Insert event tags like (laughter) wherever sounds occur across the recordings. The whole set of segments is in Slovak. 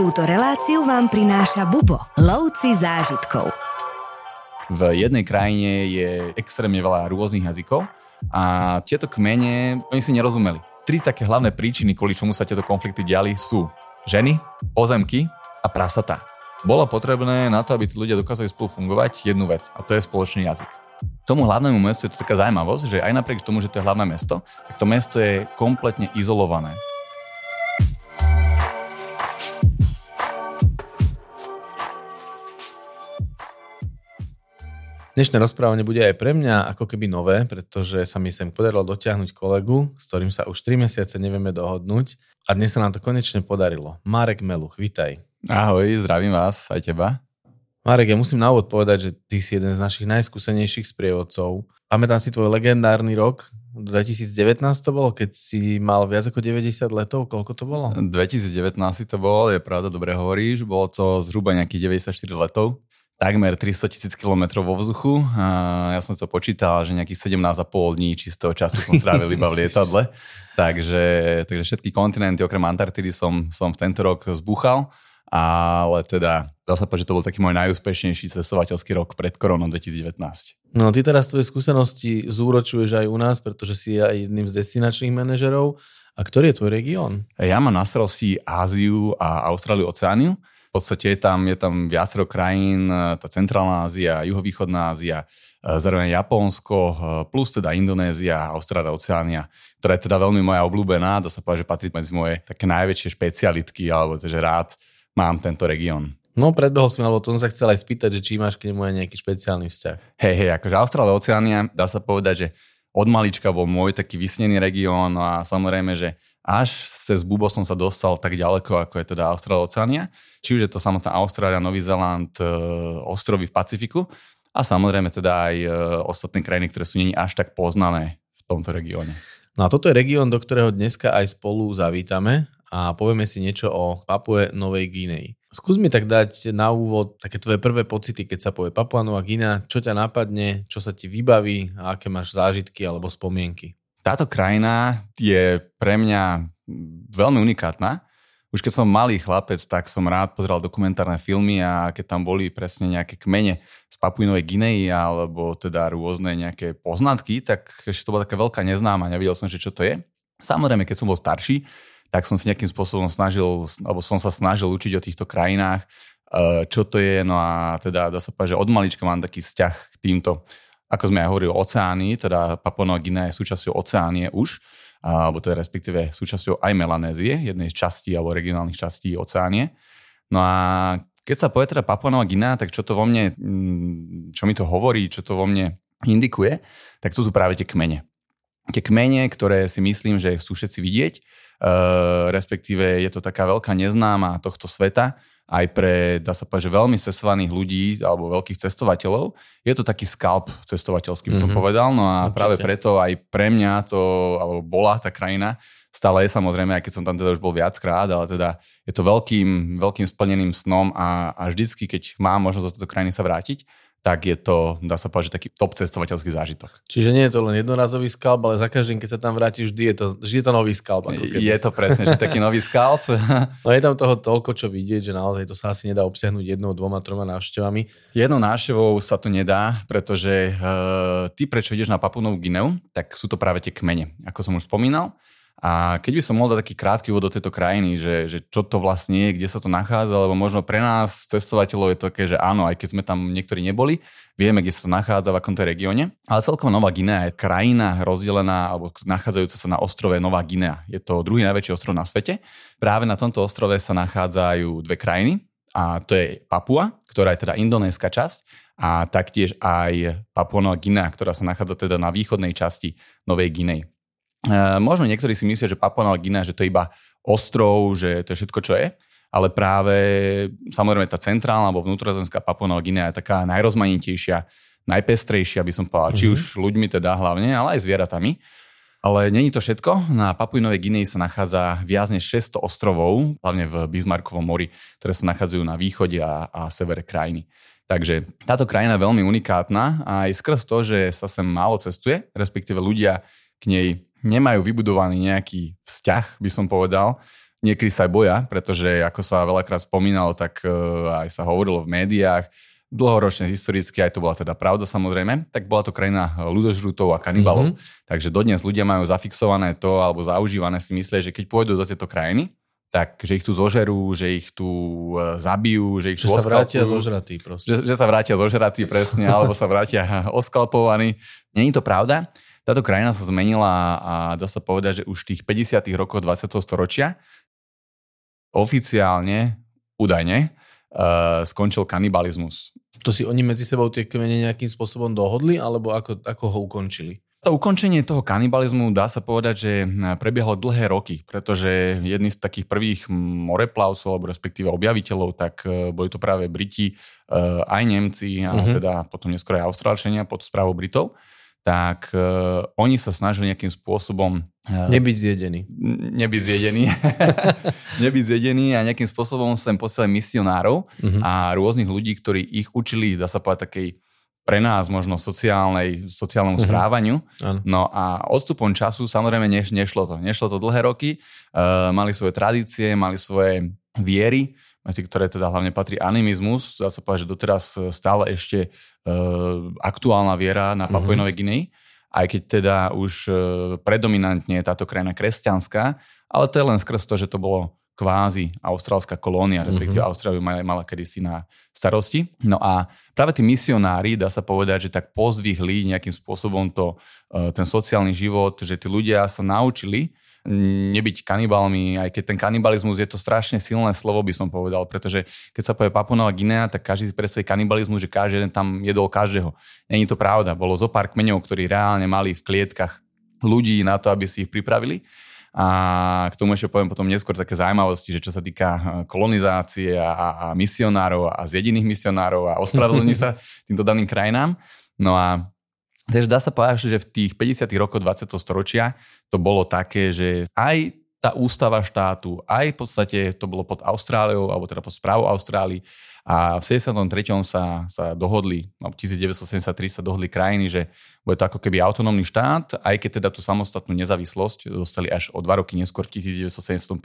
Túto reláciu vám prináša Bubo, lovci zážitkov. V jednej krajine je extrémne veľa rôznych jazykov a tieto kmene, oni si nerozumeli. Tri také hlavné príčiny, kvôli čomu sa tieto konflikty diali, sú ženy, pozemky a prasatá. Bolo potrebné na to, aby tí ľudia dokázali spolu fungovať jednu vec a to je spoločný jazyk. Tomu hlavnému mestu je to taká zaujímavosť, že aj napriek tomu, že to je hlavné mesto, tak to mesto je kompletne izolované. Dnešné rozprávanie bude aj pre mňa ako keby nové, pretože sa mi sem podarilo dotiahnuť kolegu, s ktorým sa už 3 mesiace nevieme dohodnúť a dnes sa nám to konečne podarilo. Marek Meluch, vitaj. Ahoj, zdravím vás, aj teba. Marek, ja musím na úvod povedať, že ty si jeden z našich najskúsenejších sprievodcov. Pamätám si tvoj legendárny rok, 2019 to bolo, keď si mal viac ako 90 letov, koľko to bolo? 2019 to bolo, je pravda, dobre hovoríš, bolo to zhruba nejakých 94 letov takmer 300 tisíc kilometrov vo vzduchu. A ja som to počítal, že nejakých 17,5 dní čistého času som strávil iba v lietadle. Takže, takže všetky kontinenty okrem Antarktidy som, som v tento rok zbúchal. Ale teda dá sa povedať, že to bol taký môj najúspešnejší cestovateľský rok pred koronou 2019. No ty teraz tvoje skúsenosti zúročuješ aj u nás, pretože si aj jedným z destinačných manažerov. A ktorý je tvoj región? Ja mám na starosti Áziu a Austráliu, Oceániu. V podstate je tam, je tam viacero krajín, e, tá centrálna Ázia, juhovýchodná Ázia, e, zároveň Japonsko, e, plus teda Indonézia, Austrália, Oceánia, ktorá je teda veľmi moja obľúbená, dá sa povedať, že patrí medzi moje také najväčšie špecialitky, alebo že rád mám tento región. No, predbehol som, alebo to som sa chcel aj spýtať, že či máš k nemu aj nejaký špeciálny vzťah. Hej, hej, akože Austrália, Oceánia, dá sa povedať, že od malička bol môj taký vysnený región no a samozrejme, že až cez Bubo som sa dostal tak ďaleko, ako je teda Austrália, Oceánia. Či už je to samotná Austrália, Nový Zeland, e, ostrovy v Pacifiku a samozrejme teda aj e, ostatné krajiny, ktoré sú není až tak poznané v tomto regióne. No a toto je región, do ktorého dneska aj spolu zavítame a povieme si niečo o Papue Novej Guinei. Skús mi tak dať na úvod také tvoje prvé pocity, keď sa povie Papua Nová Guinea, čo ťa napadne, čo sa ti vybaví a aké máš zážitky alebo spomienky. Táto krajina je pre mňa veľmi unikátna. Už keď som malý chlapec, tak som rád pozeral dokumentárne filmy a keď tam boli presne nejaké kmene z Papuinovej Ginei alebo teda rôzne nejaké poznatky, tak ešte to bola taká veľká neznáma, nevidel som, že čo to je. Samozrejme, keď som bol starší, tak som si nejakým spôsobom snažil, alebo som sa snažil učiť o týchto krajinách, eh, čo to je, no a teda dá sa povedať, že od malička mám taký vzťah k týmto ako sme aj hovorili, oceány, teda Papua Guinea je súčasťou oceánie už, alebo teda respektíve súčasťou aj Melanézie, jednej z častí alebo regionálnych častí oceánie. No a keď sa povie teda Papua Nová tak čo to vo mne, mm, čo mi to hovorí, čo to vo mne indikuje, tak to sú práve tie kmene. Tie kmene, ktoré si myslím, že sú všetci vidieť, e, respektíve je to taká veľká neznáma tohto sveta, aj pre, dá sa povedať, že veľmi cestovaných ľudí alebo veľkých cestovateľov. Je to taký skalp cestovateľský, by som mm-hmm. povedal. No a Určite. práve preto aj pre mňa to, alebo bola tá krajina, stále je samozrejme, aj keď som tam teda už bol viackrát, ale teda je to veľkým, veľkým splneným snom a, a vždycky, keď mám možnosť do tejto krajiny sa vrátiť, tak je to, dá sa povedať, že taký top cestovateľský zážitok. Čiže nie je to len jednorazový skalp, ale za každým, keď sa tam vráti, vždy je to, vždy je to nový skalp. Ako keby. Je to presne, že taký nový skalp. (laughs) no je tam toho toľko, čo vidieť, že naozaj to sa asi nedá obsiahnuť jednou, dvoma, troma návštevami. Jednou návštevou sa to nedá, pretože uh, ty, prečo ideš na Papunovú Gineu, tak sú to práve tie kmene, ako som už spomínal. A keď by som mohol dať taký krátky úvod do tejto krajiny, že, že čo to vlastne je, kde sa to nachádza, lebo možno pre nás, cestovateľov, je to také, že áno, aj keď sme tam niektorí neboli, vieme, kde sa to nachádza, v akom to regióne. Ale celkom Nová Guinea je krajina rozdelená alebo nachádzajúca sa na ostrove Nová Guinea. Je to druhý najväčší ostrov na svete. Práve na tomto ostrove sa nachádzajú dve krajiny, a to je Papua, ktorá je teda indonéska časť, a taktiež aj Papua Nová Guinea, ktorá sa nachádza teda na východnej časti Novej Guinei. Eh, možno niektorí si myslia, že Papua Nová Guinea, že to je iba ostrov, že to je všetko, čo je. Ale práve samozrejme tá centrálna alebo vnútrozemská Papua Nová Guinea je taká najrozmanitejšia, najpestrejšia, by som povedal. Mm-hmm. Či mhm. už ľuďmi teda hlavne, ale aj zvieratami. Ale není to všetko. Na Papuinovej Guinei sa nachádza viac než 600 ostrovov, hlavne v Bismarckovom mori, ktoré sa nachádzajú na východe a, a severe krajiny. Takže táto krajina je veľmi unikátna a aj skrz to, že sa sem málo cestuje, respektíve ľudia k nej nemajú vybudovaný nejaký vzťah, by som povedal, niekedy sa aj boja, pretože ako sa veľakrát spomínalo, tak e, aj sa hovorilo v médiách, dlhoročne historicky, aj to bola teda pravda samozrejme, tak bola to krajina ľudožrutov a kanibalov. Mm-hmm. Takže dodnes ľudia majú zafixované to alebo zaužívané si myslia, že keď pôjdu do tejto krajiny, tak že ich tu zožerú, že ich tu e, zabijú, že ich že tu sa vrátia zožratí proste. Že, že sa vrátia zožratí presne, alebo sa vrátia (laughs) oskalpovaní. Není to pravda. Táto krajina sa zmenila a dá sa povedať, že už v tých 50. rokoch 20. storočia oficiálne, údajne, uh, skončil kanibalizmus. To si oni medzi sebou tie kmene nejakým spôsobom dohodli, alebo ako, ako ho ukončili? To ukončenie toho kanibalizmu dá sa povedať, že prebiehlo dlhé roky, pretože jedni z takých prvých moreplavcov, alebo respektíve objaviteľov, tak e, boli to práve Briti, e, aj Nemci, a uh-huh. teda potom neskôr aj Austrálčania pod správou Britov tak uh, oni sa snažili nejakým spôsobom... Uh, nebyť zjedený. Nebyť zjedený. (laughs) nebyť zjedený a nejakým spôsobom sem posielali misionárov uh-huh. a rôznych ľudí, ktorí ich učili, dá sa povedať, takej pre nás možno sociálnej, sociálnemu uh-huh. správaniu. Ano. No a odstupom času samozrejme neš, nešlo to. Nešlo to dlhé roky, uh, mali svoje tradície, mali svoje viery, medzi ktoré teda hlavne patrí animizmus. Dá sa povedať, že doteraz stále ešte uh, aktuálna viera na Papuje mm-hmm. Novej Guinei, aj keď teda už uh, predominantne je táto krajina kresťanská, ale to je len skrz to, že to bolo kvázi austrálska kolónia, respektíve mm-hmm. Austráliu mala, mala kedysi na starosti. No a práve tí misionári, dá sa povedať, že tak pozdvihli nejakým spôsobom to, uh, ten sociálny život, že tí ľudia sa naučili nebyť kanibalmi, aj keď ten kanibalizmus je to strašne silné slovo, by som povedal, pretože keď sa povie Papunová Guinea, tak každý si predstaví kanibalizmus, že každý jeden tam jedol každého. Není to pravda. Bolo zo pár kmeňov, ktorí reálne mali v klietkach ľudí na to, aby si ich pripravili. A k tomu ešte poviem potom neskôr také zaujímavosti, že čo sa týka eh, kolonizácie a, a misionárov a zjediných misionárov a ospravedlní (laughs) sa týmto daným krajinám. No a Takže dá sa povedať, že v tých 50. rokoch 20. storočia to bolo také, že aj tá ústava štátu, aj v podstate to bolo pod Austráliou, alebo teda pod správou Austrálii a v 73. sa, sa dohodli, no 1973 sa dohodli krajiny, že bude to ako keby autonómny štát, aj keď teda tú samostatnú nezávislosť dostali až o dva roky neskôr v 1975,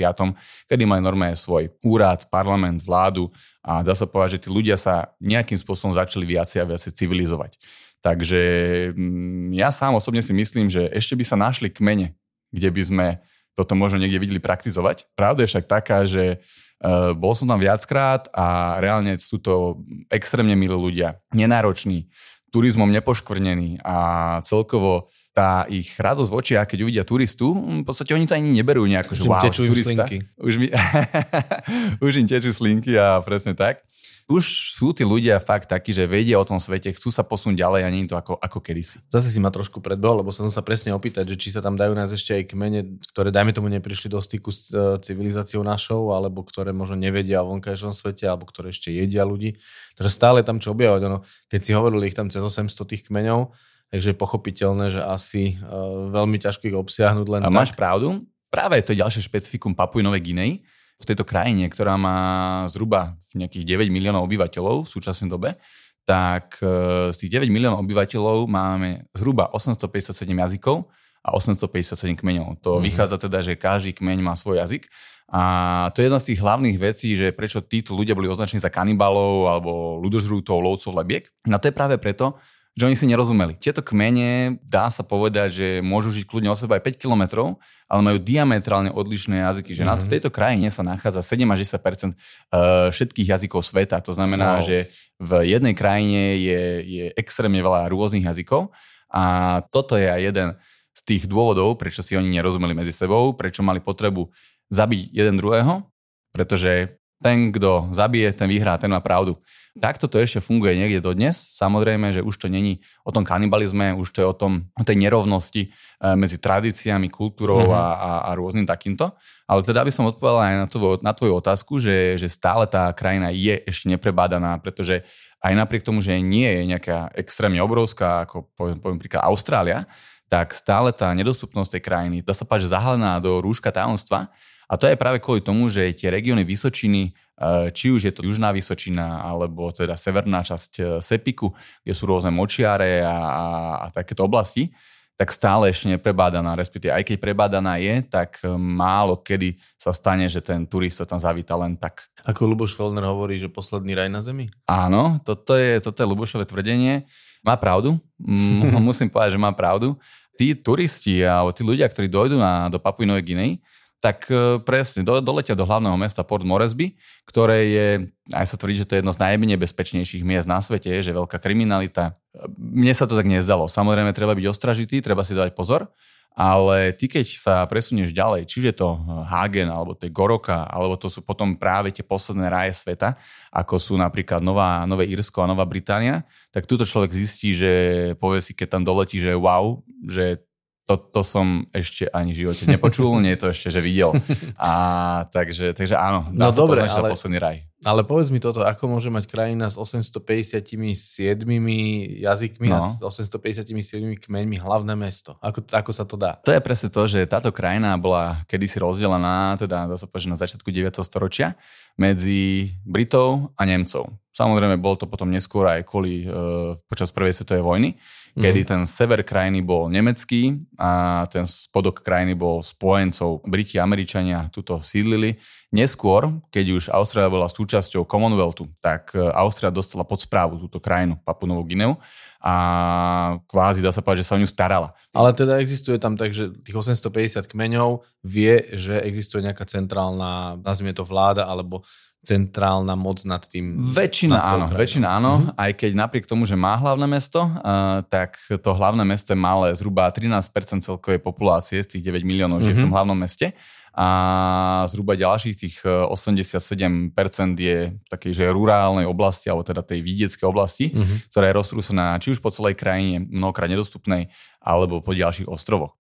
kedy mali normálne svoj úrad, parlament, vládu a dá sa povedať, že tí ľudia sa nejakým spôsobom začali viacej a viacej civilizovať. Takže mm, ja sám osobne si myslím, že ešte by sa našli kmene, kde by sme toto možno niekde videli praktizovať. Pravda je však taká, že uh, bol som tam viackrát a reálne sú to extrémne milí ľudia, nenároční, turizmom nepoškvrnení a celkovo tá ich radosť v očiach, keď uvidia turistu, v podstate oni to ani neberú nejako, že wow, turista. Slinky. (laughs) Už, mi, (laughs) už im tečú slinky a presne tak už sú tí ľudia fakt takí, že vedia o tom svete, chcú sa posunúť ďalej a nie je to ako, ako kedysi. Zase si ma trošku predbehol, lebo som sa presne opýtať, že či sa tam dajú nájsť ešte aj kmene, ktoré dajme tomu neprišli do styku s uh, civilizáciou našou, alebo ktoré možno nevedia o vonkajšom svete, alebo ktoré ešte jedia ľudí. Takže stále tam čo objavovať. Ono, keď si hovorili ich tam cez 800 tých kmeňov, takže je pochopiteľné, že asi uh, veľmi ťažko ich obsiahnuť len A tak. máš pravdu? Práve je to ďalšie špecifikum Papuj Novej Guinei, v tejto krajine, ktorá má zhruba nejakých 9 miliónov obyvateľov v súčasnej dobe, tak e, z tých 9 miliónov obyvateľov máme zhruba 857 jazykov a 857 kmeňov. To mm-hmm. vychádza teda, že každý kmeň má svoj jazyk. A to je jedna z tých hlavných vecí, že prečo títo ľudia boli označení za kanibalov alebo ľudožrútov, lovcov lebiek. No to je práve preto, že oni si nerozumeli. Tieto kmene, dá sa povedať, že môžu žiť kľudne o seba aj 5 kilometrov, ale majú diametrálne odlišné jazyky. Že mm-hmm. v tejto krajine sa nachádza 7 až 10 eh, všetkých jazykov sveta. To znamená, wow. že v jednej krajine je, je extrémne veľa rôznych jazykov a toto je aj jeden z tých dôvodov, prečo si oni nerozumeli medzi sebou, prečo mali potrebu zabiť jeden druhého, pretože ten, kto zabije, ten vyhrá, ten má pravdu. Takto to ešte funguje niekde dodnes. Samozrejme, že už to není o tom kanibalizme, už to je o, tom, o tej nerovnosti eh, medzi tradíciami, kultúrou mm-hmm. a, a, a rôznym takýmto. Ale teda by som odpovedal aj na, tvoju, na tvoju otázku, že, že stále tá krajina je ešte neprebádaná, pretože aj napriek tomu, že nie je nejaká extrémne obrovská, ako poviem, poviem príklad Austrália, tak stále tá nedostupnosť tej krajiny, dá sa páčiť, zahalená do rúška tajomstva, a to je práve kvôli tomu, že tie regióny Vysočiny, eh, či už je to Južná Vysočina, alebo teda severná časť eh, Sepiku, kde sú rôzne močiare a, a, a takéto oblasti, tak stále ešte neprebádaná, respektíve aj keď prebádaná je, tak e, málo kedy sa stane, že ten turista tam zavíta len tak. Ako Luboš Fellner hovorí, že posledný raj na zemi? Áno, toto je, toto je Lubošové tvrdenie. Má pravdu, (laughs) musím povedať, že má pravdu. Tí turisti alebo tí ľudia, ktorí dojdú na, do Papuinovej Guinei, tak e, presne do, doletia do hlavného mesta Port Moresby, ktoré je, aj sa tvrdí, že to je jedno z najnebezpečnejších miest na svete, je, že veľká kriminalita. Mne sa to tak nezdalo. Samozrejme, treba byť ostražitý, treba si dať pozor, ale ty keď sa presunieš ďalej, čiže to Hagen, alebo to Goroka, alebo to sú potom práve tie posledné ráje sveta, ako sú napríklad Nová, Nové Írsko a Nová Británia, tak túto človek zistí, že povie si, keď tam doletí, že wow, že to, to som ešte ani v živote nepočul, nie je to ešte, že videl. A takže, takže áno, dá no sa dobre, to ale, posledný raj. Ale povedz mi toto, ako môže mať krajina s 857 jazykmi no. a s 857 kmeňmi hlavné mesto? Ako, ako sa to dá? To je presne to, že táto krajina bola kedysi rozdelená, teda dá sa povedať, na začiatku 9. storočia medzi Britov a Nemcov. Samozrejme, bol to potom neskôr aj kvôli e, počas prvej svetovej vojny kedy mm. ten sever krajiny bol nemecký a ten spodok krajiny bol spojencov. Briti a Američania tuto sídlili. Neskôr, keď už Austrália bola súčasťou Commonwealthu, tak e, Austria dostala pod správu túto krajinu, Papunovú Gineu a kvázi dá sa povedať, že sa o ňu starala. Ale teda existuje tam tak, že tých 850 kmeňov vie, že existuje nejaká centrálna, nazvime to vláda, alebo centrálna moc nad tým. Väčšina nad áno, väčšina áno, mm-hmm. aj keď napriek tomu, že má hlavné mesto, uh, tak to hlavné mesto je malé, zhruba 13% celkovej populácie z tých 9 miliónov mm-hmm. žije v tom mhm. hlavnom meste a zhruba ďalších tých 87% je takej, že rurálnej oblasti, alebo teda tej vidieckej oblasti, mm-hmm. ktorá je roztrúsená či už po celej krajine, mnohokrát nedostupnej, alebo po ďalších ostrovoch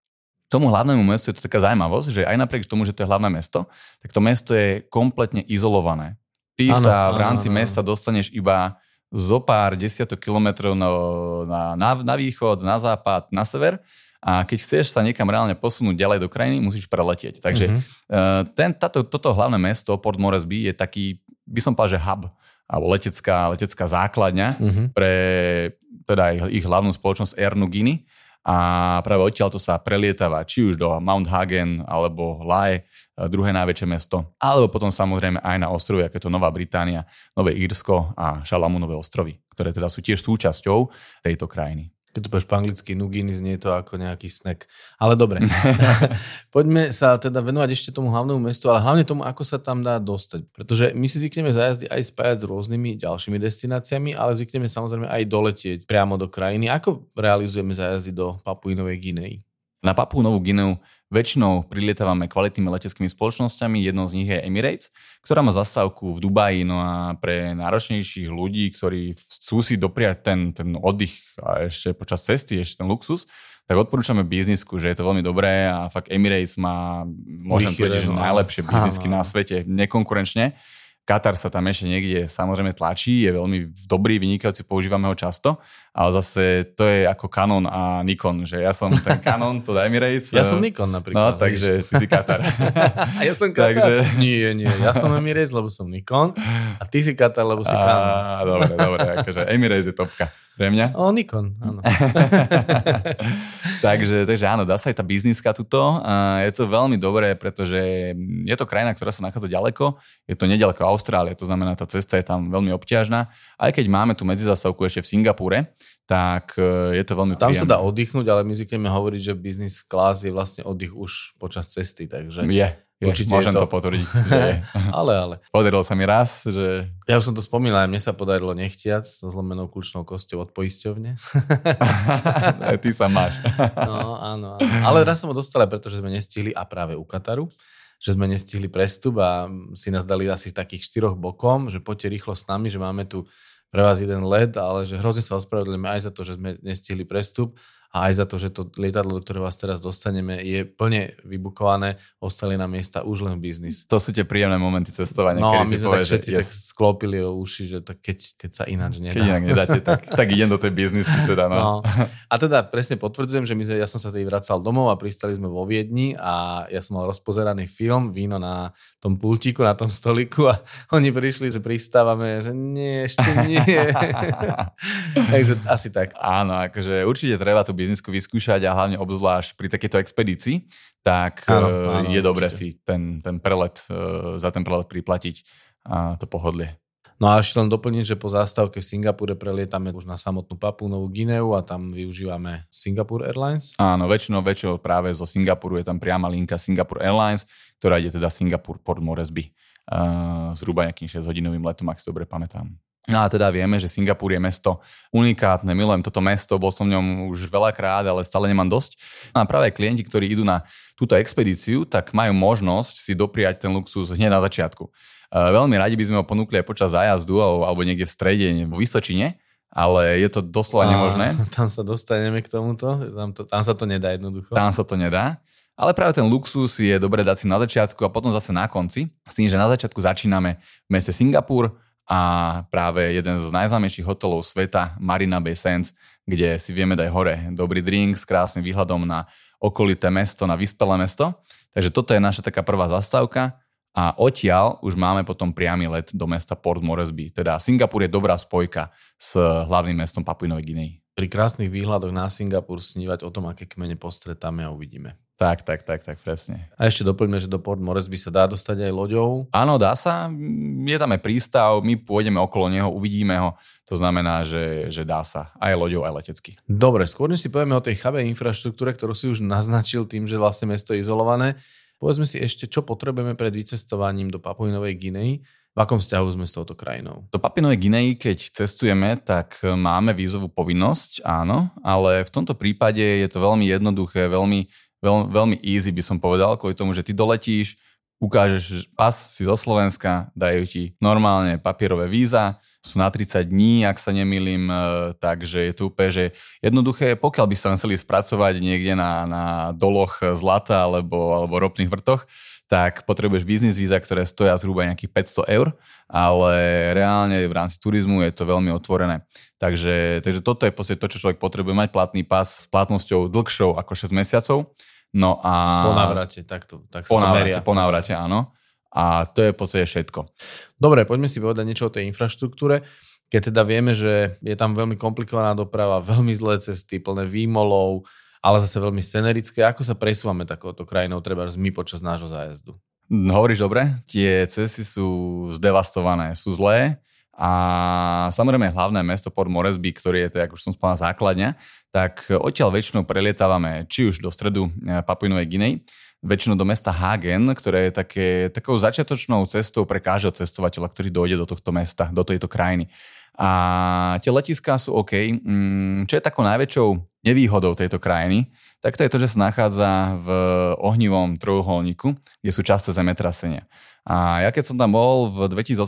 tomu hlavnému mestu je to taká zaujímavosť, že aj napriek tomu, že to je hlavné mesto, tak to mesto je kompletne izolované. Ty ano, sa v rámci ano, mesta dostaneš iba zo pár desiatok kilometrov na, na, na, na východ, na západ, na sever a keď chceš sa niekam reálne posunúť ďalej do krajiny, musíš preletieť. Takže mm-hmm. ten, táto, toto hlavné mesto, Port Moresby, je taký, by som povedal, že hub, alebo letecká, letecká základňa mm-hmm. pre teda ich, ich hlavnú spoločnosť Air Nugini a práve odtiaľ to sa prelietava či už do Mount Hagen alebo Lae, druhé najväčšie mesto, alebo potom samozrejme aj na ostrovy, ako je to Nová Británia, Nové Írsko a Šalamúnové ostrovy, ktoré teda sú tiež súčasťou tejto krajiny. Keď to povieš po anglicky nuginy, znie to ako nejaký snack. Ale dobre. (laughs) Poďme sa teda venovať ešte tomu hlavnému mestu, ale hlavne tomu, ako sa tam dá dostať. Pretože my si zvykneme zajazdy aj spájať s rôznymi ďalšími destináciami, ale zvykneme samozrejme aj doletieť priamo do krajiny. Ako realizujeme zajazdy do Papuinovej Ginei? Na Papu Novú Gineu väčšinou prilietávame kvalitnými leteckými spoločnosťami, jednou z nich je Emirates, ktorá má zastávku v Dubaji, no a pre náročnejších ľudí, ktorí chcú si dopriať ten, ten oddych a ešte počas cesty, ešte ten luxus, tak odporúčame biznisku, že je to veľmi dobré a fakt Emirates má, môžem povedať, že najlepšie biznisky na svete, nekonkurenčne. Katar sa tam ešte niekde samozrejme tlačí, je veľmi dobrý, vynikajúci, používame ho často, ale zase to je ako Canon a Nikon, že ja som ten Canon, to daj mi rejc. Ja som Nikon napríklad. No, takže ty si Katar. (laughs) a ja som Katar? Takže... Nie, nie, ja som Emirates, lebo som Nikon a ty si Katar, lebo si Canon. Á, dobre, dobre, akože Emirates je topka. Pre mňa? O, Nikon, áno. (laughs) takže, takže áno, dá sa aj tá bizniska tuto. Je to veľmi dobré, pretože je to krajina, ktorá sa nachádza ďaleko. Je to nedaleko Austrálie, to znamená, tá cesta je tam veľmi obťažná. Aj keď máme tu medzizastavku ešte v Singapúre, tak e, je to veľmi Tam príjemné. sa dá oddychnúť, ale my zvykneme hovoriť, že business class je vlastne oddych už počas cesty, takže... Je, je, Určite môžem to... to potvrdiť. (laughs) Že je. ale, ale. Podarilo sa mi raz, že... Ja už som to spomínal, aj mne sa podarilo nechtiac so zlomenou kľúčnou kosťou od poisťovne. (laughs) Ty sa máš. (laughs) no, áno, áno. Ale raz som ho dostal, pretože sme nestihli a práve u Kataru že sme nestihli prestup a si nás dali asi takých štyroch bokom, že poďte rýchlo s nami, že máme tu pre vás jeden let, ale že hrozne sa ospravedlňujeme aj za to, že sme nestihli prestup a aj za to, že to lietadlo, do ktorého vás teraz dostaneme, je plne vybukované, ostali na miesta už len biznis. To sú tie príjemné momenty cestovania. No a my sme povie, tak všetci yes. tak sklopili o uši, že to keď, keď sa ináč nedá. Keď inak nedáte, tak, (laughs) tak idem do tej biznisu teda. No. no. A teda presne potvrdzujem, že my ja som sa tedy vracal domov a pristali sme vo Viedni a ja som mal rozpozeraný film, víno na tom pultíku, na tom stoliku a (laughs) oni prišli, že pristávame, že nie, ešte nie. (laughs) Takže asi tak. Áno, akože určite treba tu biznisku vyskúšať a hlavne obzvlášť pri takejto expedícii, tak áno, áno, je dobre si ten, ten prelet, za ten prelet priplatiť a to pohodlie. No a ešte len doplniť, že po zástavke v Singapúre prelietame už na samotnú Papu Novú Gineu a tam využívame Singapore Airlines. Áno, väčšinou, väčšinou práve zo Singapuru je tam priama linka Singapore Airlines, ktorá ide teda Singapur Port Moresby. Uh, zhruba nejakým 6 hodinovým letom, ak si dobre pamätám. No a teda vieme, že Singapur je mesto unikátne, milujem toto mesto, bol som v ňom už veľakrát, ale stále nemám dosť. No a práve klienti, ktorí idú na túto expedíciu, tak majú možnosť si dopriať ten luxus hneď na začiatku. Veľmi radi by sme ho ponúkli aj počas zájazdu alebo niekde v strede, v Vysočine, ale je to doslova nemožné. (laughs) Tam sa dostaneme k tomuto, tam, to, tam sa to nedá jednoducho. Tam sa to nedá. Ale práve ten luxus je dobre dať si na začiatku a potom zase na konci. S tým, že na začiatku začíname v meste Singapur a práve jeden z najznámejších hotelov sveta, Marina Bay Sands, kde si vieme dať hore dobrý drink s krásnym výhľadom na okolité mesto, na vyspelé mesto. Takže toto je naša taká prvá zastávka a odtiaľ už máme potom priamy let do mesta Port Moresby. Teda Singapur je dobrá spojka s hlavným mestom Papuinovej Guinei. Pri krásnych výhľadoch na Singapur snívať o tom, aké kmene postretáme a uvidíme. Tak, tak, tak, tak, presne. A ešte doplňme, že do Port Moresby sa dá dostať aj loďou. Áno, dá sa. Je tam aj prístav, my pôjdeme okolo neho, uvidíme ho. To znamená, že, že dá sa aj loďou, aj letecky. Dobre, skôr než si povieme o tej chabej infraštruktúre, ktorú si už naznačil tým, že vlastne mesto je izolované, Povedzme si ešte, čo potrebujeme pred vycestovaním do Papuinovej Ginei, v akom vzťahu sme s touto krajinou? Do Papinovej Ginei, keď cestujeme, tak máme vízovú povinnosť, áno, ale v tomto prípade je to veľmi jednoduché, veľmi, veľ, veľmi easy by som povedal, kvôli tomu, že ty doletíš, ukážeš pas si zo Slovenska, dajú ti normálne papierové víza, sú na 30 dní, ak sa nemýlim, e, takže je to úplne, že jednoduché, pokiaľ by sa chceli spracovať niekde na, na doloch zlata alebo, alebo ropných vrtoch, tak potrebuješ biznis víza, ktoré stoja zhruba nejakých 500 eur, ale reálne v rámci turizmu je to veľmi otvorené. Takže, takže toto je v podstate to, čo človek potrebuje mať platný pas s platnosťou dlhšou ako 6 mesiacov No a... Po návrate, takto. Tak po návrate, po návrate, áno. A to je v podstate všetko. Dobre, poďme si povedať niečo o tej infraštruktúre. Keď teda vieme, že je tam veľmi komplikovaná doprava, veľmi zlé cesty, plné výmolov, ale zase veľmi scenerické, ako sa presúvame takouto krajinou, treba my počas nášho zájazdu? Hovoríš dobre, tie cesty sú zdevastované, sú zlé a samozrejme hlavné mesto Port Moresby, ktorý je, ako už som spomínal, základňa, tak odtiaľ väčšinou prelietávame či už do stredu e, Papuinovej Guinei, väčšinou do mesta Hagen, ktoré je také, takou začiatočnou cestou pre každého cestovateľa, ktorý dojde do tohto mesta, do tejto krajiny. A tie letiská sú OK. Mm, čo je takou najväčšou nevýhodou tejto krajiny, tak to je to, že sa nachádza v ohnivom trojuholníku, kde sú časté zemetrasenia. A ja keď som tam bol v 2018,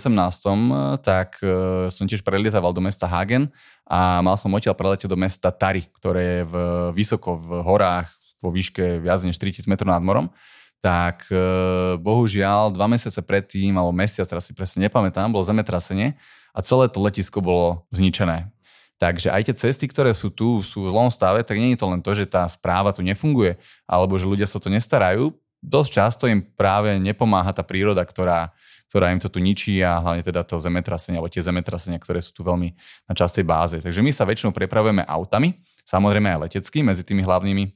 tak e, som tiež prelietaval do mesta Hagen a mal som odtiaľ preletieť do mesta Tari, ktoré je v, vysoko v horách vo výške viac než 4000 metrov nad morom tak e, bohužiaľ dva mesiace predtým, alebo mesiac, teraz si presne nepamätám, bolo zemetrasenie a celé to letisko bolo zničené. Takže aj tie cesty, ktoré sú tu, sú v zlom stave, tak nie je to len to, že tá správa tu nefunguje, alebo že ľudia sa to nestarajú dosť často im práve nepomáha tá príroda, ktorá, ktorá im to tu ničí a hlavne teda to zemetrasenie, alebo tie zemetrasenia, ktoré sú tu veľmi na častej báze. Takže my sa väčšinou prepravujeme autami, samozrejme aj letecky medzi tými hlavnými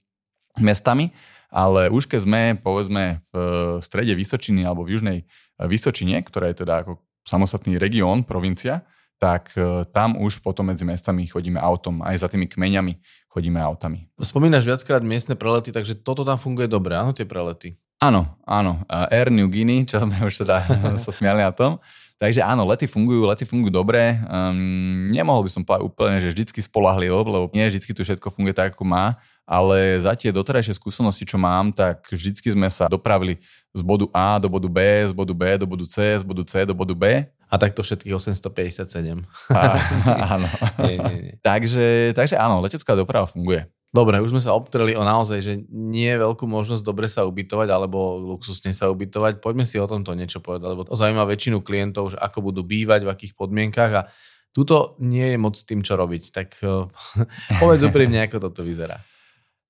mestami, ale už keď sme, povedzme, v strede Vysočiny alebo v južnej Vysočine, ktorá je teda ako samostatný región, provincia, tak e, tam už potom medzi mestami chodíme autom. Aj za tými kmeňami chodíme autami. Spomínaš viackrát miestne prelety, takže toto tam funguje dobre, áno, tie prelety? Áno, áno. Air New Guinea, čo sme už teda (laughs) sa smiali na tom. Takže áno, lety fungujú, lety fungujú dobre. Um, nemohol by som povedať úplne, že vždycky spolahlivo, lebo nie vždycky tu všetko funguje tak, ako má, ale za tie doterajšie skúsenosti, čo mám, tak vždycky sme sa dopravili z bodu A do bodu B, z bodu B do bodu C, z bodu C do bodu B a takto všetkých 857. A, (laughs) (laughs) áno. nie, nie, nie. Takže, takže áno, letecká doprava funguje. Dobre, už sme sa obtreli o naozaj, že nie je veľkú možnosť dobre sa ubytovať alebo luxusne sa ubytovať. Poďme si o tomto niečo povedať, lebo to zaujíma väčšinu klientov, že ako budú bývať, v akých podmienkach a tuto nie je moc s tým, čo robiť. Tak (laughs) povedz úprimne, ako toto vyzerá.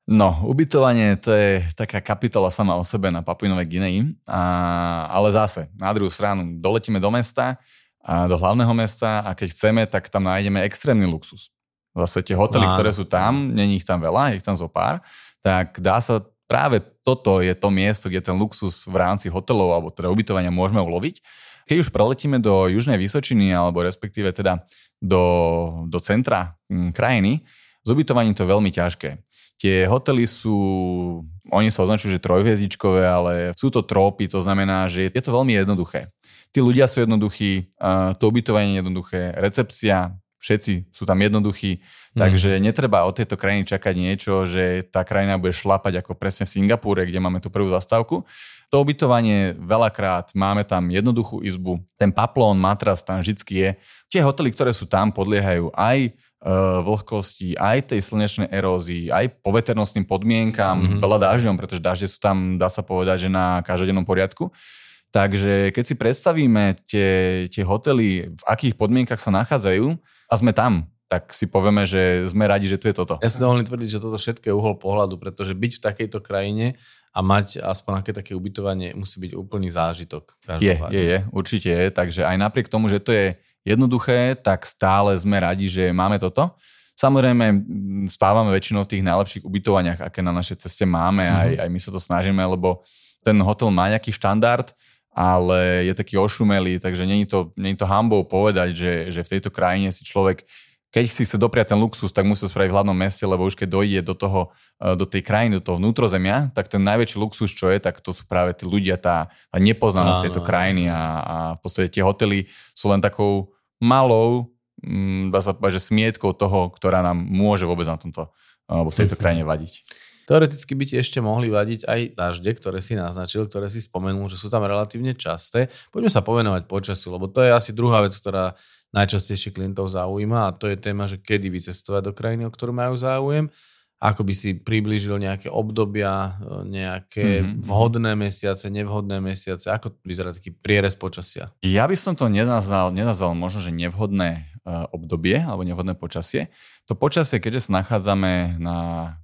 No, ubytovanie to je taká kapitola sama o sebe na Papuinovej Gineji, a, ale zase, na druhú stranu, doletíme do mesta, a do hlavného mesta a keď chceme, tak tam nájdeme extrémny luxus. zase tie hotely, Áno. ktoré sú tam, není ich tam veľa, ich tam zo pár, tak dá sa práve toto je to miesto, kde ten luxus v rámci hotelov alebo teda ubytovania môžeme uloviť. Keď už preletíme do Južnej Vysočiny alebo respektíve teda do, do centra mm, krajiny, s ubytovaním to je veľmi ťažké. Tie hotely sú, oni sa označujú, že trojhviezdičkové, ale sú to trópy, to znamená, že je to veľmi jednoduché. Tí ľudia sú jednoduchí, to ubytovanie je jednoduché, recepcia, všetci sú tam jednoduchí, takže netreba od tejto krajiny čakať niečo, že tá krajina bude šlapať ako presne v Singapúre, kde máme tú prvú zastávku. To ubytovanie veľakrát máme tam jednoduchú izbu, ten paplón, matras tam vždycky je. Tie hotely, ktoré sú tam, podliehajú aj vlhkosti, aj tej slnečnej erózii, aj poveternostným podmienkam, mm-hmm. veľa dažďom, pretože dažde sú tam, dá sa povedať, že na každodennom poriadku. Takže keď si predstavíme tie, tie hotely, v akých podmienkach sa nachádzajú a sme tam, tak si povieme, že sme radi, že tu je toto. Ja si dovolím tvrdiť, že toto všetko je uhol pohľadu, pretože byť v takejto krajine a mať aspoň aké také ubytovanie musí byť úplný zážitok. Je, je, je, určite je. Takže aj napriek tomu, že to je jednoduché, tak stále sme radi, že máme toto. Samozrejme, spávame väčšinou v tých najlepších ubytovaniach, aké na našej ceste máme, mm-hmm. aj, aj my sa to snažíme, lebo ten hotel má nejaký štandard, ale je taký ošumelý, takže není to, není to hambou povedať, že, že v tejto krajine si človek keď si chce dopriať ten luxus, tak musí to spraviť v hlavnom meste, lebo už keď dojde do toho, e, do tej krajiny, do toho vnútrozemia, tak ten najväčší luxus, čo je, tak to sú práve tí ľudia, tá, tá nepoznanosť tejto krajiny a, a v podstate tie hotely sú len takou malou, mm, dá sa povedať, že smietkou toho, ktorá nám môže vôbec na tomto, alebo v tejto (laughs) krajine vadiť. Teoreticky by ti ešte mohli vadiť aj dažde, ktoré si naznačil, ktoré si spomenul, že sú tam relatívne časté. Poďme sa povenovať počasiu, lebo to je asi druhá vec, ktorá najčastejšie klientov zaujíma a to je téma, že kedy vycestovať do krajiny, o ktorú majú záujem. Ako by si priblížil nejaké obdobia, e, nejaké Mhm. mm-hmm. vhodné mesiace, nevhodné mesiace, ako vyzerá taký prierez počasia? Ja by som to nenazval, nenazval možno, že nevhodné uh, obdobie alebo nevhodné počasie. To počasie, keďže sa nachádzame na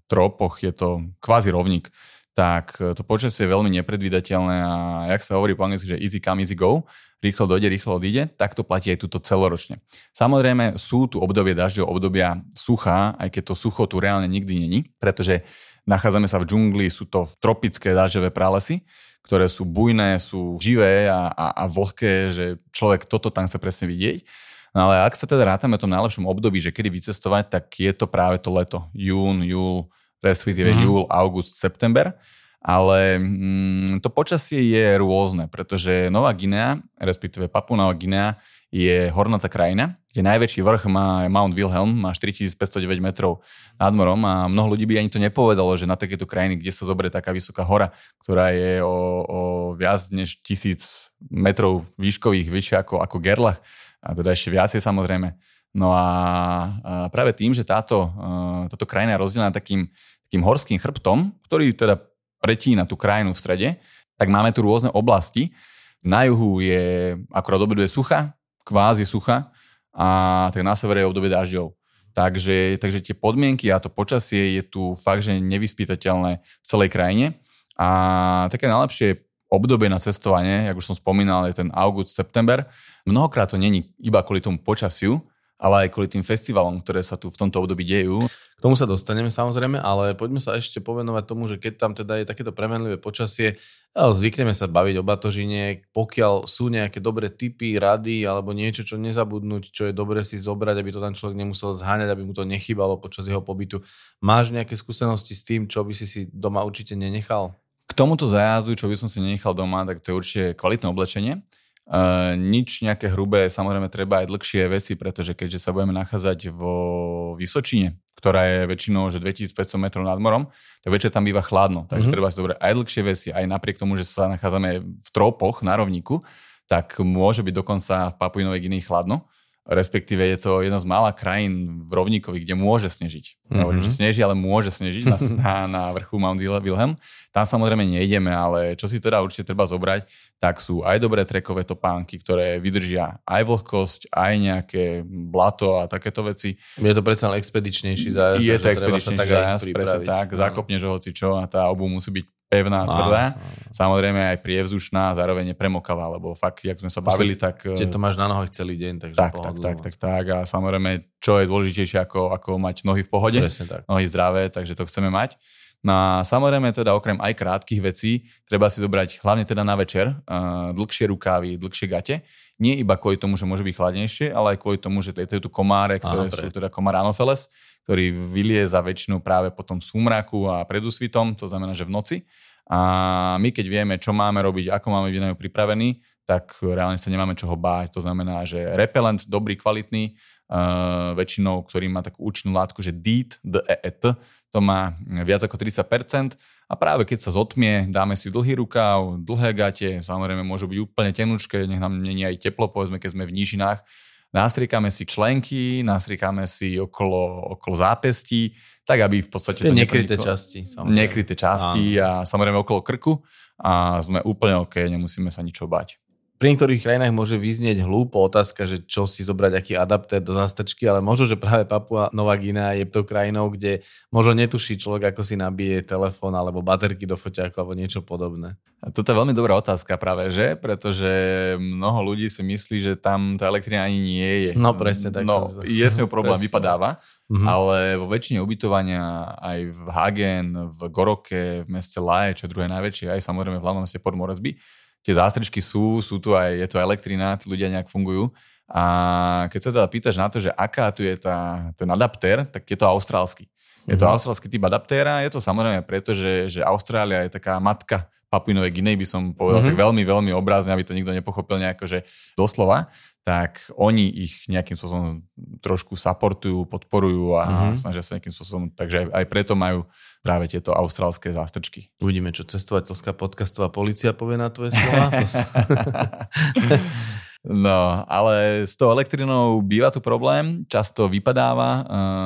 tropoch, je to kvázi rovník, tak uh, to počasie je veľmi nepredvídateľné a jak sa hovorí po anglicky, že easy come, easy go, rýchlo dojde, rýchlo odíde, tak to platí aj túto celoročne. Samozrejme sú tu obdobie dažďov, obdobia sucha, aj keď to sucho tu reálne nikdy není, pretože nachádzame sa v džungli, sú to tropické dažďové pralesy, ktoré sú bujné, sú živé a, a, a vlhké, že človek toto tam chce presne vidieť. No ale ak sa teda rátame v tom najlepšom období, že kedy vycestovať, tak je to práve to leto. Jún, júl, respektíve mm. júl, august, september. Ale mm, to počasie je rôzne, pretože Nová Guinea, respektíve Papua Nová Guinea, je hornatá krajina, kde najväčší vrch má Mount Wilhelm, má 4509 metrov nad morom a mnoho ľudí by ani to nepovedalo, že na takéto krajiny, kde sa zoberie taká vysoká hora, ktorá je o, o viac než tisíc metrov výškových, vyššie ako, ako Gerlach, a teda ešte viacej samozrejme. No a, a práve tým, že táto, uh, táto krajina je rozdelená takým, takým horským chrbtom, ktorý teda pretína tú krajinu v strede, tak máme tu rôzne oblasti. Na juhu je akorát obdobie sucha, kvázi sucha, a tak na severe je obdobie dažďov. Takže, takže tie podmienky a to počasie je tu fakt, že nevyspytateľné v celej krajine. A také najlepšie obdobie na cestovanie, jak už som spomínal, je ten august, september. Mnohokrát to není iba kvôli tomu počasiu, ale aj kvôli tým festivalom, ktoré sa tu v tomto období dejú. K tomu sa dostaneme samozrejme, ale poďme sa ešte povenovať tomu, že keď tam teda je takéto premenlivé počasie, zvykneme sa baviť o batožine, pokiaľ sú nejaké dobré typy, rady alebo niečo, čo nezabudnúť, čo je dobre si zobrať, aby to ten človek nemusel zháňať, aby mu to nechybalo počas jeho pobytu. Máš nejaké skúsenosti s tým, čo by si si doma určite nenechal? K tomuto zájazdu, čo by som si nenechal doma, tak to je určite kvalitné oblečenie. Uh, nič nejaké hrubé, samozrejme treba aj dlhšie veci, pretože keďže sa budeme nachádzať vo Vysočine, ktorá je väčšinou že 2500 metrov nad morom, tak večer tam býva chladno. Takže Mhm. mm-hmm. treba si zobrať aj dlhšie veci, aj napriek tomu, že sa nachádzame v tropoch na rovníku, tak môže byť dokonca v Papuinovej Guinei chladno. Respektíve je to jedna z mála krajín v rovníkovi, kde môže snežiť. Mm-hmm. Hovorím, že sneží, ale môže snežiť na, na, na vrchu Mount Wil- Wilhelm. Tam samozrejme nejdeme, ale čo si teda určite treba zobrať, tak sú aj dobré trekové topánky, ktoré vydržia aj vlhkosť, aj nejaké blato a takéto veci. Je to predsa expedičnejší zájazd. Je to aj zájazd, presne tak, Áno. zakopneš hoci čo a tá obu musí byť pevná, tvrdá. Samozrejme aj prievzdušná, zároveň nepremokavá, lebo fakt, jak sme sa bavili, tak... Tie to máš na nohách celý deň, takže tak, tak, tak, tak, tak. A samozrejme, čo je dôležitejšie ako, ako mať nohy v pohode, Presne tak. nohy zdravé, takže to chceme mať. No a samozrejme teda okrem aj krátkých vecí, treba si zobrať hlavne teda na večer uh, dlhšie rukávy, dlhšie gate. Nie iba kvôli tomu, že môže byť chladnejšie, ale aj kvôli tomu, že to je tu komáre, ktoré Áno, sú teda komár anopheles, ktorý vylieza väčšinou práve potom v súmraku a pred úsvitom, to znamená, že v noci. A my keď vieme, čo máme robiť, ako máme byť na ňu pripravení, tak reálne sa nemáme čoho báť. To znamená, že repelent dobrý, kvalitný, uh, väčšinou, ktorý má takú účinnú látku, že DEET, D-E-E-T, to má viac ako 30%. A práve keď sa zotmie, dáme si dlhý rukáv, dlhé gate, samozrejme môžu byť úplne tenučké, nech nám není aj teplo, povedzme, keď sme v nížinách. Nastriekame si členky, nastriekame si okolo, okolo zápestí, tak aby v podstate... Tie to nekryté časti. Samozrejme. nekryté časti a samozrejme okolo krku a sme úplne OK, nemusíme sa ničo bať. Pri niektorých krajinách môže vyznieť hlúpo otázka, že čo si zobrať, aký adaptér do zástrčky, ale možno, že práve Papua Nová Guinea je tou krajinou, kde možno netuší človek, ako si nabije telefón alebo baterky do foťáku alebo niečo podobné. A toto je veľmi dobrá otázka práve, že? Pretože mnoho ľudí si myslí, že tam tá elektrina ani nie je. No, presne tak. No, je s ňou problém, Presne. vypadáva, Mhm. ale vo väčšine ubytovania aj v Hagen, v Goroke, v meste Laje, čo je druhé najväčšie, aj samozrejme v hlavnom meste Port Moresby, tie zástričky sú, sú tu aj, je tu elektrina, tí ľudia nejak fungujú. A keď sa teda pýtaš na to, že aká tu je tá, ten adaptér, tak je to austrálsky. Je to Mhm. austrálsky typ adaptéra, je to samozrejme preto, že, že Austrália je taká matka Papuinovej Guinei, by som povedal Mhm. tak veľmi, veľmi obrazne, aby to nikto nepochopil nejako, že doslova, tak oni ich nejakým spôsobom trošku supportujú, podporujú a Mhm. snažia sa nejakým spôsobom, takže aj, aj preto majú práve tieto austrálske zástrčky. Uvidíme, čo cestovateľská podcastová policia povie na tvoje slova. (laughs) No, ale s tou elektrinou býva tu problém, často vypadáva, eh,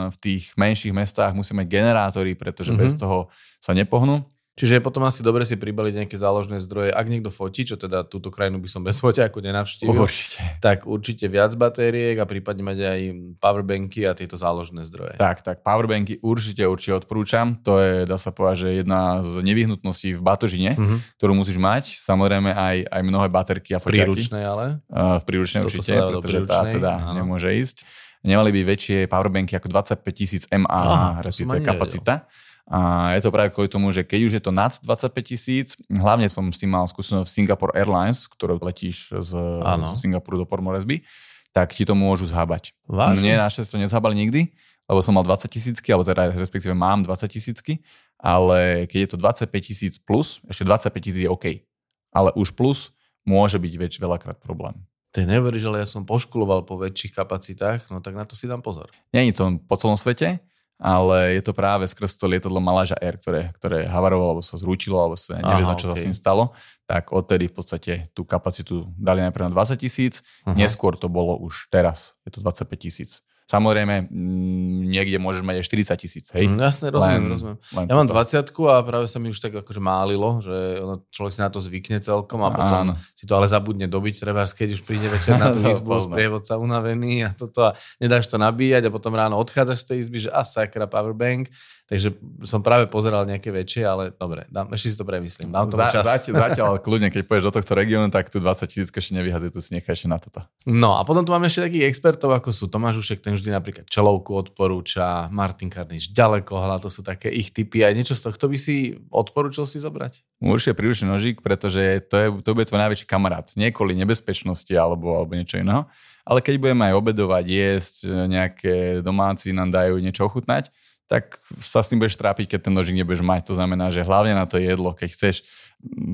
v tých menších mestách musí mať generátory, pretože Mhm. bez toho sa nepohnú. Čiže je potom asi dobre si pribaliť nejaké záložné zdroje. Ak niekto fotí, čo teda túto krajinu by som bez foťáku nenavštívil, Určite. tak určite viac batériek a prípadne mať aj powerbanky a tieto záložné zdroje. Tak, tak, powerbanky určite, určite odporúčam. To je, dá sa povedať, že jedna z nevyhnutností v batožine, Mhm. ktorú musíš mať. Samozrejme aj, aj mnohé baterky a foťáky. Príručné ale. Uh, v príručnej určite, pretože tá teda áno. nemôže ísť. Nemali by väčšie powerbanky ako 25 tisíc Aha, mAh ani kapacita. A je to práve kvôli tomu, že keď už je to nad 25 tisíc, hlavne som s tým mal skúsenosť v Singapore Airlines, ktorou letíš z, z Singapuru do Port Moresby, tak ti to môžu zhábať. Vážne? Mne našťastie to nezhábali nikdy, lebo som mal 20 tisícky, alebo teda respektíve mám 20 tisícky, ale keď je to 25 tisíc plus, ešte 25 tisíc je OK. Ale už plus môže byť väč, veľakrát problém. Ty neveríš, ale ja som poškuloval po väčších kapacitách, no tak na to si dám pozor. Není to po celom svete, ale je to práve skrz to lietadlo Maláža Air, ktoré, ktoré havarovalo, alebo sa zrútilo, alebo sa nevie, Aha, čo sa s ním stalo, tak odtedy v podstate tú kapacitu dali najprv na 20 tisíc, neskôr to bolo už teraz, je to 25 tisíc. Samozrejme, mm, niekde môžeš mať aj 40 tisíc, hej? Mm, jasne, rozumiem, Len- rozumiem. len Ja mám toto. 20 a práve sa mi už tak akože málilo, že ono, človek si na to zvykne celkom a potom Áno. si to ale zabudne dobiť, treba keď už príde večer na tú (laughs) izbu, sprievodca unavený a toto a nedáš to nabíjať a potom ráno odchádzaš z tej izby, že a sakra powerbank, takže som práve pozeral nejaké väčšie, ale dobre, dám, ešte si to premyslím, dám tomu čas. zatiaľ, (laughs) zatiaľ kľudne, keď pôjdeš do tohto regiónu, tak tu 20 tisíc ešte nevyhazuje, tu si necháš na toto. No a potom tu máme ešte takých expertov, ako sú Tomáš Ušek, ten vždy napríklad čelovku odporúča, Martin Karniš ďalekohľa, to sú také ich typy. Aj niečo z tohto by si odporúčal si zobrať? Určite príručný nožík, pretože to, je, to bude tvoj najväčší kamarát. Nie kvôli nebezpečnosti alebo, alebo niečo iného, ale keď budeme aj obedovať, jesť, nejaké domáci nám dajú niečo ochutnať, tak sa s tým budeš trápiť, keď ten nožík nebudeš mať. To znamená, že hlavne na to jedlo, keď chceš,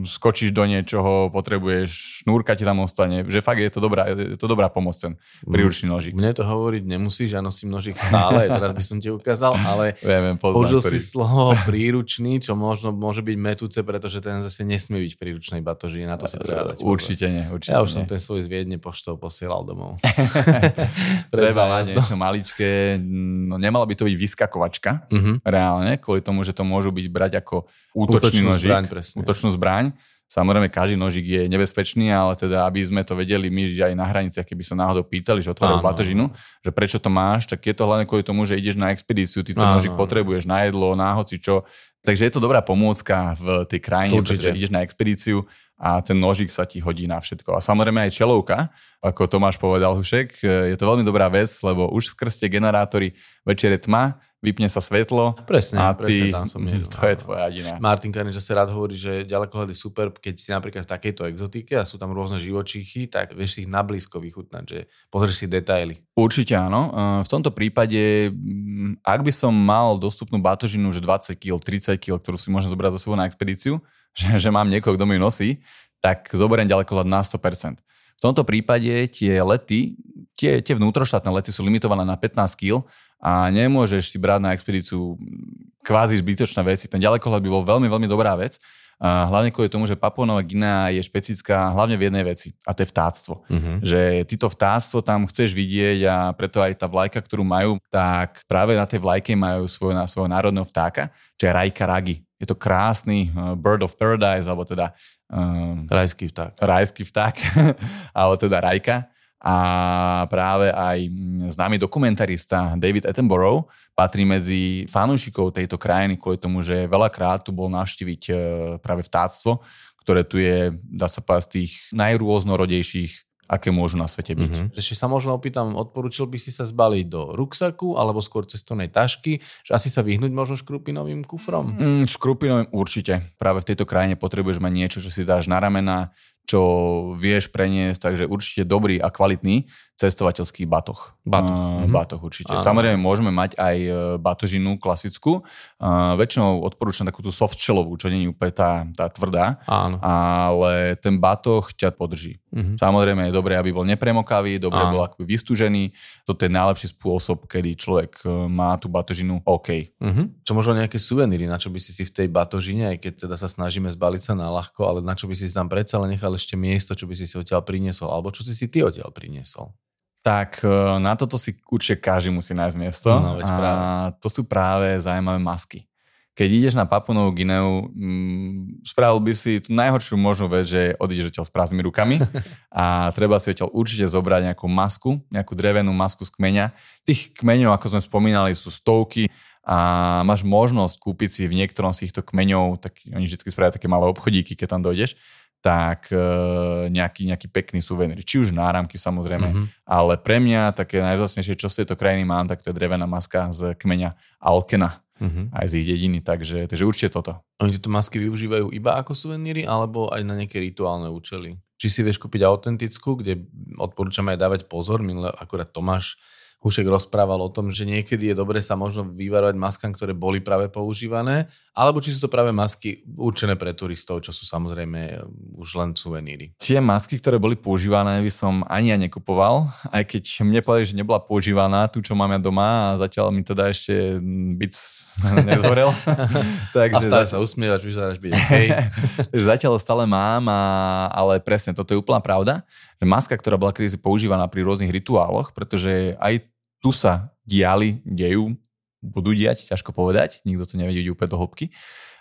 skočíš do niečoho, potrebuješ, šnúrka ti tam ostane, že fakt je to dobrá, je to dobrá pomoc ten príručný nožík. Mne to hovoriť nemusíš, ja nosím nožík stále, (laughs) teraz by som ti ukázal, ale Viem, poznám, použil ktorý- si slovo (laughs) príručný, čo možno môže byť metúce, pretože ten zase nesmie byť príručnej batoži, na to si treba dať. Určite nie, určite Ja už nie. som ten svoj z Viedne poštou posielal domov. (laughs) Treba mať niečo maličké, no nemala by to byť vyskakovačka, Mhm. reálne, kvôli tomu, že to môžu byť brať ako útočný Útočnú nožík, zbraň, presne. útočnú zbraň. Samozrejme, každý nožík je nebezpečný, ale teda, aby sme to vedeli my, že aj na hraniciach, keby sa náhodou pýtali, že otvárajú batožinu, že prečo to máš, tak je to hlavne kvôli tomu, že ideš na expedíciu, ty ten nožík potrebuješ na jedlo, na hoci čo, Takže je to dobrá pomôcka v tej krajine, Určite. pretože ideš na expedíciu a ten nožík sa ti hodí na všetko. A samozrejme aj čelovka, ako Tomáš povedal Hušek, je to veľmi dobrá vec, lebo už skrz tie generátory večer je tma, vypne sa svetlo Presne, a presne ty, tam som (laughs) mieril. to je tvoja jediná. Martin Karnič zase rád hovorí, že ďalekohľad je super, keď si napríklad v takejto exotike a sú tam rôzne živočíchy, tak vieš si ich nablízko vychutnať, že pozrieš si detaily. Určite áno. E, V tomto prípade, mm, ak by som mal dostupnú batožinu, že 20 kg, 30 kg, ktorú si môžem zobrať zo sebou na expedíciu, (laughs) že, že mám niekoho, kto mi ju nosí, tak zoberiem ďalekohľad na 100%. V tomto prípade tie lety, tie, tie vnútroštátne lety sú limitované na 15 kg a nemôžeš si brať na expedíciu kvázi zbytočné veci. Ten ďalekohľad by bol veľmi, veľmi dobrá vec. A hlavne kvôli tomu, že Papua Nová Guinea je špecická hlavne v jednej veci a to je vtáctvo. Uh-huh. Že ty to vtáctvo tam chceš vidieť a preto aj tá vlajka, ktorú majú, tak práve na tej vlajke majú svoj, na svojho národného vtáka, čo je Rajka Ragi. Je to krásny uh, bird of paradise, alebo teda uh, Rajský vták. rajský vták, (laughs) alebo teda Rajka. A práve aj známy dokumentarista David Attenborough patrí medzi fanúšikov tejto krajiny kvôli tomu, že veľakrát tu bol navštíviť e, práve vtáctvo, ktoré tu je, dá sa povedať, z tých najrôznorodejších aké môžu na svete byť. Uh-huh. Ešte sa možno opýtam, odporúčil by si sa zbaliť do ruksaku alebo skôr cestovnej tašky, že asi sa vyhnúť možno škrupinovým kufrom? Mm, škrupinovým určite. Práve v tejto krajine potrebuješ mať niečo, čo si dáš na ramena, čo vieš preniesť, takže určite dobrý a kvalitný cestovateľský batoh. Batoh, Uh, mhm. batoh určite. Áno. Samozrejme môžeme mať aj e, batožinu klasickú. Uh, väčšinou odporúčam takú tú soft shellovú, čo nie je úplne tá, tá tvrdá, Áno. ale ten batoh ťa podrží. Uh-huh. Samozrejme je dobré, aby bol nepremokavý, dobre Áno. bol akoby vystúžený. Toto je najlepší spôsob, kedy človek e, má tú batožinu OK. Uh-huh. Čo možno nejaké suveníry, na čo by si si v tej batožine, aj keď teda sa snažíme zbaliť sa na ľahko, ale na čo by si si tam predsa len nechal ešte miesto, čo by si si odtiaľ priniesol, alebo čo si si ty odtiaľ priniesol. Tak e, na toto si určite každý musí nájsť miesto. No, veď práve. a to sú práve zaujímavé masky. Keď ideš na Papunovú Gineu, mm, spravil by si tú najhoršiu možnú vec, že odídeš odtiaľ s prázdnymi rukami (laughs) a treba si odtiaľ určite zobrať nejakú masku, nejakú drevenú masku z kmeňa. Tých kmeňov, ako sme spomínali, sú stovky a máš možnosť kúpiť si v niektorom z týchto kmeňov, tak oni vždy spravia také malé obchodíky, keď tam dojdeš, tak e, nejaký, nejaký pekný suvenír. Či už náramky samozrejme, Uh-huh. ale pre mňa také najvzácnejšie, čo z tejto krajiny mám, tak to je drevená maska z kmeňa Alkena, Uh-huh. aj z ich dediny, takže, takže určite toto. Oni tieto masky využívajú iba ako suveníry, alebo aj na nejaké rituálne účely? Či si vieš kúpiť autentickú, kde odporúčam aj dávať pozor, minule akurát Tomáš Hušek rozprával o tom, že niekedy je dobre sa možno vyvarovať maskám, ktoré boli práve používané, alebo či sú to práve masky určené pre turistov, čo sú samozrejme už len suveníry. Tie masky, ktoré boli používané, by som ani ja nekupoval, aj keď mne povedali, že nebola používaná, tu, čo mám ja doma a zatiaľ mi teda ešte bic (laughs) nezhorel. (laughs) A takže stále zatiaľ- sa usmievaš, vyzeráš byť hej. (laughs) Zatiaľ stále mám, a, ale presne, toto je úplná pravda, že maska, ktorá bola kedysi používaná pri rôznych rituáloch, pretože aj tu sa diali, dejú, budú diať, ťažko povedať, nikto to nevie vidieť úplne do hĺbky,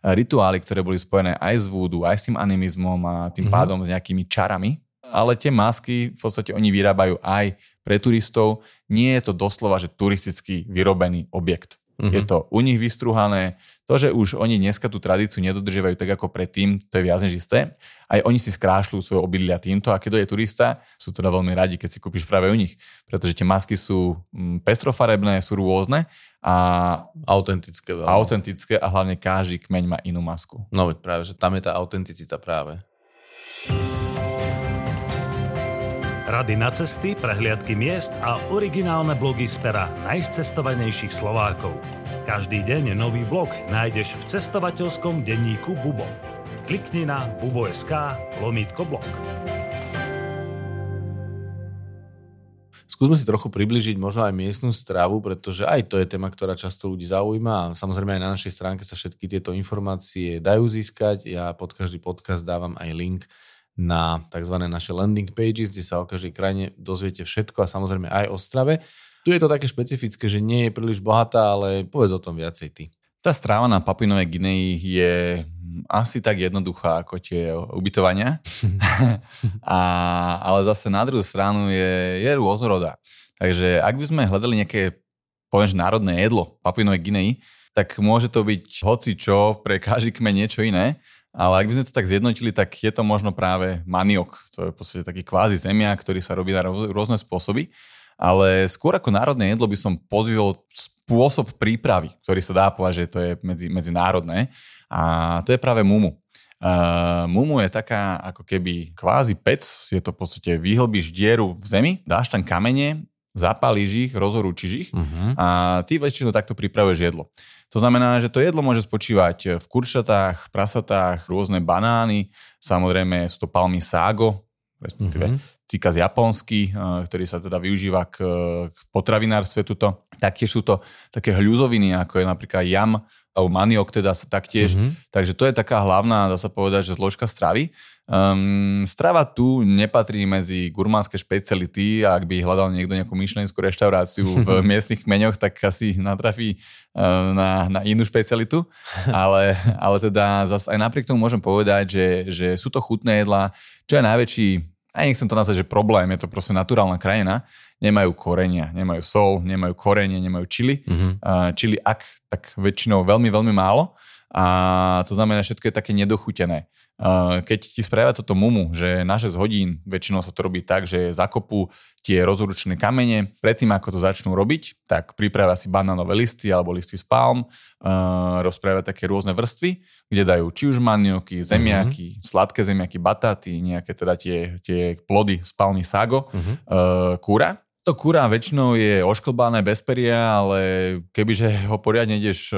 rituály, ktoré boli spojené aj s vúdu, aj s tým animizmom a tým Mhm. pádom s nejakými čarami. Ale tie masky v podstate oni vyrábajú aj pre turistov. Nie je to doslova, že turisticky vyrobený objekt. Mhm. Je to u nich vystruhané. To, že už oni dneska tú tradíciu nedodržiavajú tak ako predtým, to je viac než isté. Aj oni si skrášľujú svoje obydlia týmto a keď je turista, sú teda veľmi radi, keď si kúpiš práve u nich. Pretože tie masky sú mm, pestrofarebné, sú rôzne a Autentické veľmi. autentické a hlavne každý kmeň má inú masku. No veď práve, že tam je tá autenticita práve. Rady na cesty, prehliadky miest a originálne blogy z pera najcestovanejších Slovákov. Každý deň nový blog nájdeš v cestovateľskom denníku Bubo. Klikni na bubo.sk lomítko blog. Skúsme si trochu približiť možno aj miestnu stravu, pretože aj to je téma, ktorá často ľudí zaujíma a samozrejme aj na našej stránke sa všetky tieto informácie dajú získať. Ja pod každý podcast dávam aj link na tzv. naše landing pages, kde sa o každej krajine dozviete všetko a samozrejme aj o strave. Tu je to také špecifické, že nie je príliš bohatá, ale povedz o tom viacej ty. Tá stráva na Papinovej Gineji je asi tak jednoduchá ako tie ubytovania, (laughs) a, ale zase na druhú stranu je, je rôznorodá. Takže ak by sme hľadali nejaké poviem, národné jedlo Papinovej Gineji, tak môže to byť hoci čo, pre každý kmeň niečo iné. Ale ak by sme to tak zjednotili, tak je to možno práve maniok. To je v podstate taký kvázi zemia, ktorý sa robí na rôzne spôsoby. Ale skôr ako národné jedlo by som pozvil spôsob prípravy, ktorý sa dá povedať, že to je medzi, medzinárodné. A to je práve mumu. Uh, mumu je taká ako keby kvázi pec, je to v podstate vyhlbíš dieru v zemi, dáš tam kamene, zapálíš ich, rozhorúčiš ich uh-huh. a ty väčšinou takto pripravuješ jedlo. To znamená, že to jedlo môže spočívať v kurčatách, prasatách, rôzne banány, samozrejme sú to palmy ságo, respektíve uh-huh. Cikaz japonský, ktorý sa teda využíva k, k potravinárstve tuto. Taktiež sú to také hľuzoviny, ako je napríklad jam, alebo maniok teda sa taktiež. Mm-hmm. Takže to je taká hlavná, dá sa povedať, že zložka stravy. Um, strava tu nepatrí medzi gurmánske špeciality a ak by hľadal niekto nejakú myšlenskú reštauráciu v (laughs) miestnych kmeňoch, tak asi natrafí um, na, na inú špecialitu. Ale, ale teda zase aj napriek tomu môžem povedať, že, že sú to chutné jedlá, čo je najväčší aj nechcem to nazvať, že problém, je to proste naturálna krajina, nemajú korenia, nemajú sol, nemajú korenie, nemajú čili. Mm-hmm. Uh, čili ak, tak väčšinou veľmi, veľmi málo. A to znamená, že všetko je také nedochutené. Keď ti spravia toto mumu, že na 6 hodín, väčšinou sa to robí tak, že zakopú tie rozručené kamene, predtým ako to začnú robiť, tak pripravia si banánové listy alebo listy z palm, rozpravia také rôzne vrstvy, kde dajú či už manioky, zemiaky, mm-hmm. sladké zemiaky, batáty, nejaké teda tie, tie plody z palmy sago, mm-hmm. kúra. To kúra väčšinou je ošklbané bez peria, ale kebyže ho poriadne ideš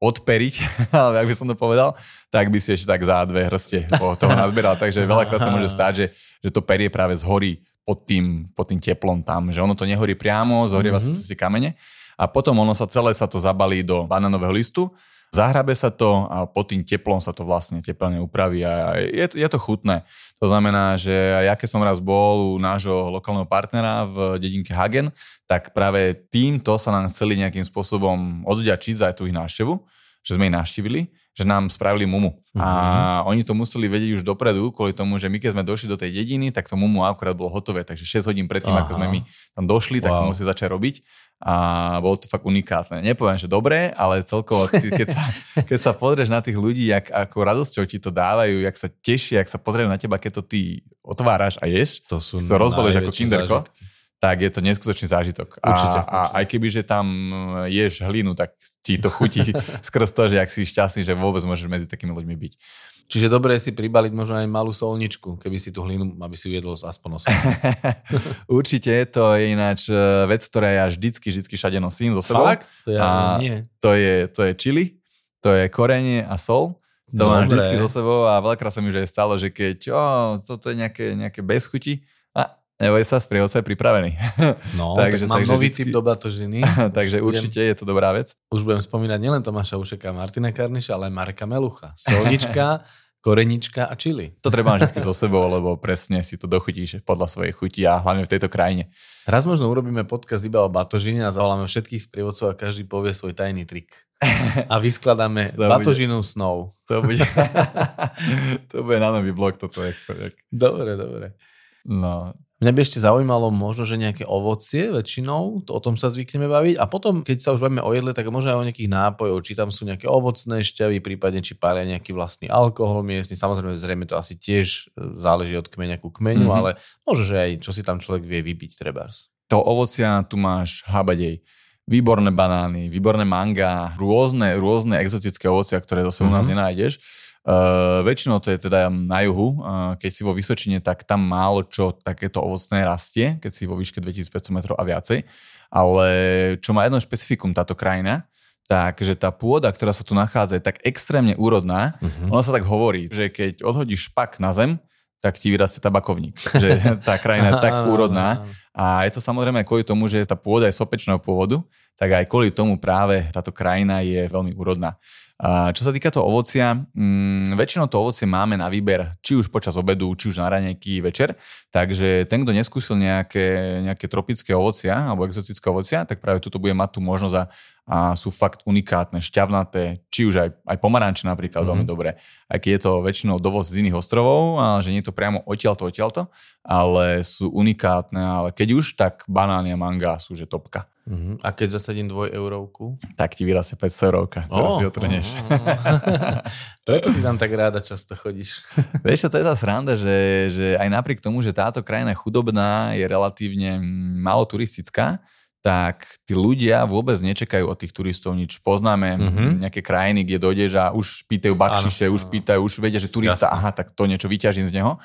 odperiť, (laughs) ale ak by som to povedal, tak by si ešte tak za dve hrste toho nazbieral. Takže veľakrát sa môže stať, že, že to perie práve zhorí pod tým, pod tým teplom tam, že ono to nehorí priamo, zohrieva mm-hmm. sa si kamene a potom ono sa celé sa to zabalí do banánového listu Zahrabe sa to a pod tým teplom sa to vlastne teplne upraví a je, je to chutné. To znamená, že ja keď som raz bol u nášho lokálneho partnera v dedinke Hagen, tak práve týmto sa nám chceli nejakým spôsobom odďačiť za tú ich návštevu, že sme ich navštívili, že nám spravili mumu. Uh-huh. A mhm. oni to museli vedieť už dopredu, kvôli tomu, že my keď sme došli do tej dediny, tak to mumu akurát bolo hotové, takže 6 hodín predtým, Aha. ako sme my tam došli, wow. tak to museli začať robiť a bolo to fakt unikátne. Nepoviem, že dobré, ale celkovo, keď sa, (laughs) keď sa pozrieš na tých ľudí, jak, ako radosťou ti to dávajú, jak sa tešia, jak sa pozrieš na teba, keď to ty otváraš a ješ, to sú rozbolieš ako kinderko, zážitky. Tak je to neskutočný zážitok. Určite, a, určite. a aj keby, že tam ješ hlinu, tak ti to chutí (laughs) skrz to, že ak si šťastný, že vôbec môžeš medzi takými ľuďmi byť. Čiže dobre si pribaliť možno aj malú solničku, keby si tú hlinu, aby si ujedol aspoň nosom. (laughs) Určite, to je ináč e, vec, ktorá ja vždycky, vždycky všade nosím so sebou. Fakt? To ja a nie. To je, to je chili, to je korenie a sol. To dobre. mám vždycky so sebou a veľakrát sa mi už aj stalo, že keď o, toto je nejaké, nejaké bez chuti, a neboj sa, sprievodca je pripravený. (laughs) No, takže, tak mám takže nový vždycky, typ do batožiny. (laughs) takže určite je to dobrá vec. Už budem spomínať nielen Tomáša Ušeka, Martina Karniša, ale aj Mareka Melucha. Solnička, (laughs) korenička a čili. To treba mať vždy so sebou, lebo presne si to dochutíš podľa svojej chuti a hlavne v tejto krajine. Raz možno urobíme podcast iba o batožine a zavoláme všetkých sprievodcov a každý povie svoj tajný trik. A vyskladáme to batožinu bude, snov. To bude, to bude na nový blog toto. Je, dobre, dobre. No, Mňa by ešte zaujímalo možno, že nejaké ovocie väčšinou, to, o tom sa zvykneme baviť. A potom, keď sa už bavíme o jedle, tak možno aj o nejakých nápojov, či tam sú nejaké ovocné šťavy, prípadne či pália nejaký vlastný alkohol miestny. Samozrejme, zrejme to asi tiež e, záleží od kmeňa ku kmeňu, mm-hmm. ale možno, že aj čo si tam človek vie vypiť trebárs. To ovocia tu máš habadej výborné banány, výborné manga, rôzne, rôzne exotické ovocia, ktoré zase mm-hmm. u nás mhm. nenájdeš. Uh, väčšinou to je teda na juhu, uh, keď si vo Vysočine, tak tam málo čo takéto ovocné rastie, keď si vo výške 2500 metrov a viacej. Ale čo má jedno špecifikum táto krajina, takže tá pôda, ktorá sa tu nachádza, je tak extrémne úrodná. Uh-huh. Ono sa tak hovorí, že keď odhodíš špak na zem, tak ti vyrastie tabakovník. že (laughs) tá krajina je tak úrodná. A je to samozrejme kvôli tomu, že tá pôda je sopečného pôvodu, tak aj kvôli tomu práve táto krajina je veľmi úrodná. Čo sa týka toho ovocia, mm, väčšinou to ovocie máme na výber, či už počas obedu, či už na raňajky, večer. Takže ten, kto neskúsil nejaké, nejaké tropické ovocia alebo exotické ovocia, tak práve tuto bude mať tú možnosť a, a sú fakt unikátne, šťavnaté, či už aj, aj pomaranče napríklad mm-hmm. veľmi dobré. Aj keď je to väčšinou dovoz z iných ostrovov, a že nie je to priamo odtiaľto, odtiaľto, ale sú unikátne, ale keď už, tak banány a manga sú že topka. Uh-huh. A keď zasadím dvoj eurovku? Tak ti vyrastie 500 eurovka, oh, si otrhneš. Oh, oh, oh. Preto ty tam tak ráda často chodíš. (laughs) Vieš, to je tá sranda, že, že aj napriek tomu, že táto krajina je chudobná, je relatívne málo turistická, tak tí ľudia vôbec nečakajú od tých turistov nič. Poznáme mm-hmm. nejaké krajiny, kde dojdeš a už pýtajú bakšiše, už pýtajú, už vedia, že turista, Jasne. aha, tak to niečo vyťažím z neho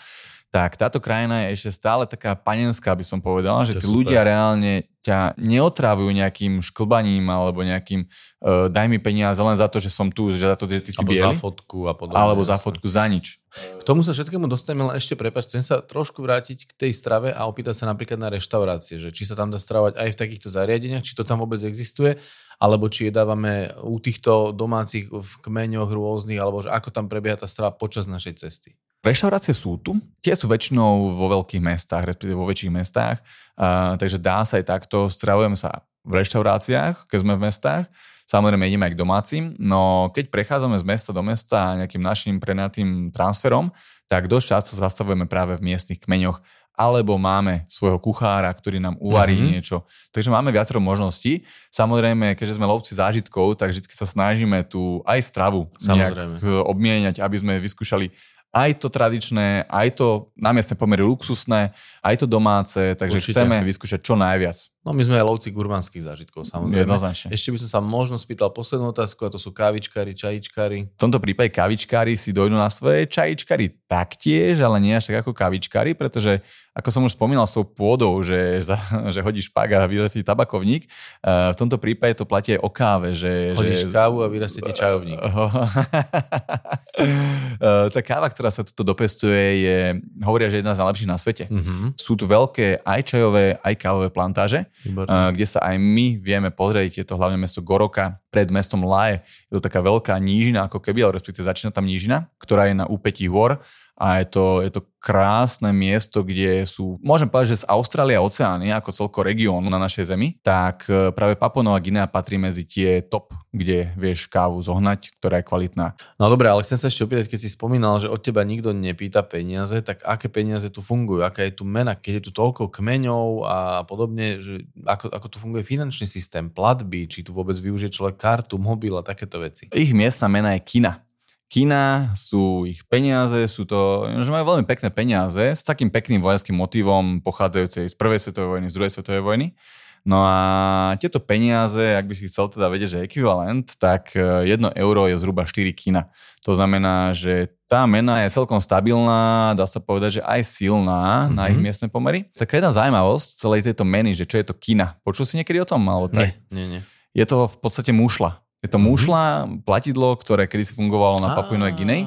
tak táto krajina je ešte stále taká panenská, by som povedal, že tí ľudia reálne ťa neotrávujú nejakým šklbaním alebo nejakým uh, daj mi peniaze len za to, že som tu, že za to, že ty si alebo za fotku a podobne. Alebo za fotku, za nič. K tomu sa všetkému dostaneme, ale ešte prepač, chcem sa trošku vrátiť k tej strave a opýtať sa napríklad na reštaurácie, že či sa tam dá stravovať aj v takýchto zariadeniach, či to tam vôbec existuje, alebo či jedávame u týchto domácich v kmeňoch rôznych, alebo že ako tam prebieha tá strava počas našej cesty. Reštaurácie sú tu, tie sú väčšinou vo veľkých mestách, respektíve vo väčších mestách, uh, takže dá sa aj takto, stravujeme sa v reštauráciách, keď sme v mestách, samozrejme ideme aj k domácim, no keď prechádzame z mesta do mesta nejakým našim prenatým transferom, tak dosť často zastavujeme práve v miestnych kmeňoch, alebo máme svojho kuchára, ktorý nám uvarí mm-hmm. niečo. Takže máme viacero možností. Samozrejme, keďže sme lovci zážitkov, tak vždy sa snažíme tu aj stravu nejak obmieniať, aby sme vyskúšali aj to tradičné, aj to na miestne pomery luxusné, aj to domáce, takže Určite. chceme vyskúšať čo najviac. No my sme aj lovci gurmanských zážitkov, samozrejme. Jednoznačne. Ešte by som sa možno spýtal poslednú otázku, a to sú kávičkári, čajičkári. V tomto prípade kávičkári si dojdú na svoje čajičkári taktiež, ale nie až tak ako kávičkári, pretože ako som už spomínal s tou pôdou, že, (laughs) že hodíš špák a vyrastie tabakovník, eh, v tomto prípade to platí aj o káve. Že, hodíš že... kávu a vyrastie ti čajovník. (laughs) Eh, tá káva, ktorá sa tu dopestuje, je, hovoria, že jedna z najlepších na svete. Mm-hmm. Sú tu veľké aj čajové, aj kávové plantáže uh, kde sa aj my vieme pozrieť. Je to hlavne mesto Goroka pred mestom Laje. Je to taká veľká nížina ako keby, ale respektíve začína tam nížina, ktorá je na úpetí hôr a je to, je to krásne miesto, kde sú, môžem povedať, že z Austrálie a Oceány, ako celko regiónu na našej zemi, tak e, práve Papunová Guinea patrí medzi tie top, kde vieš kávu zohnať, ktorá je kvalitná. No dobre, ale chcem sa ešte opýtať, keď si spomínal, že od teba nikto nepýta peniaze, tak aké peniaze tu fungujú, aká je tu mena, keď je tu toľko kmeňov a podobne, že ako, ako tu funguje finančný systém, platby, či tu vôbec využije človek kartu, mobil a takéto veci. Ich miestna mena je kina kina, sú ich peniaze, sú to, že majú veľmi pekné peniaze s takým pekným vojenským motivom pochádzajúcej z prvej svetovej vojny, z druhej svetovej vojny. No a tieto peniaze, ak by si chcel teda vedieť, že ekvivalent, tak 1 e, euro je zhruba 4 kina. To znamená, že tá mena je celkom stabilná, dá sa povedať, že aj silná mm-hmm. na ich mhm. miestne pomery. Taká jedna zaujímavosť celej tejto meny, že čo je to kina. Počul si niekedy o tom? Alebo Nie, nie, nie. Je to v podstate mušla. Je to mhm. mušla, platidlo, ktoré kedysi fungovalo na Papuinovej Guinei.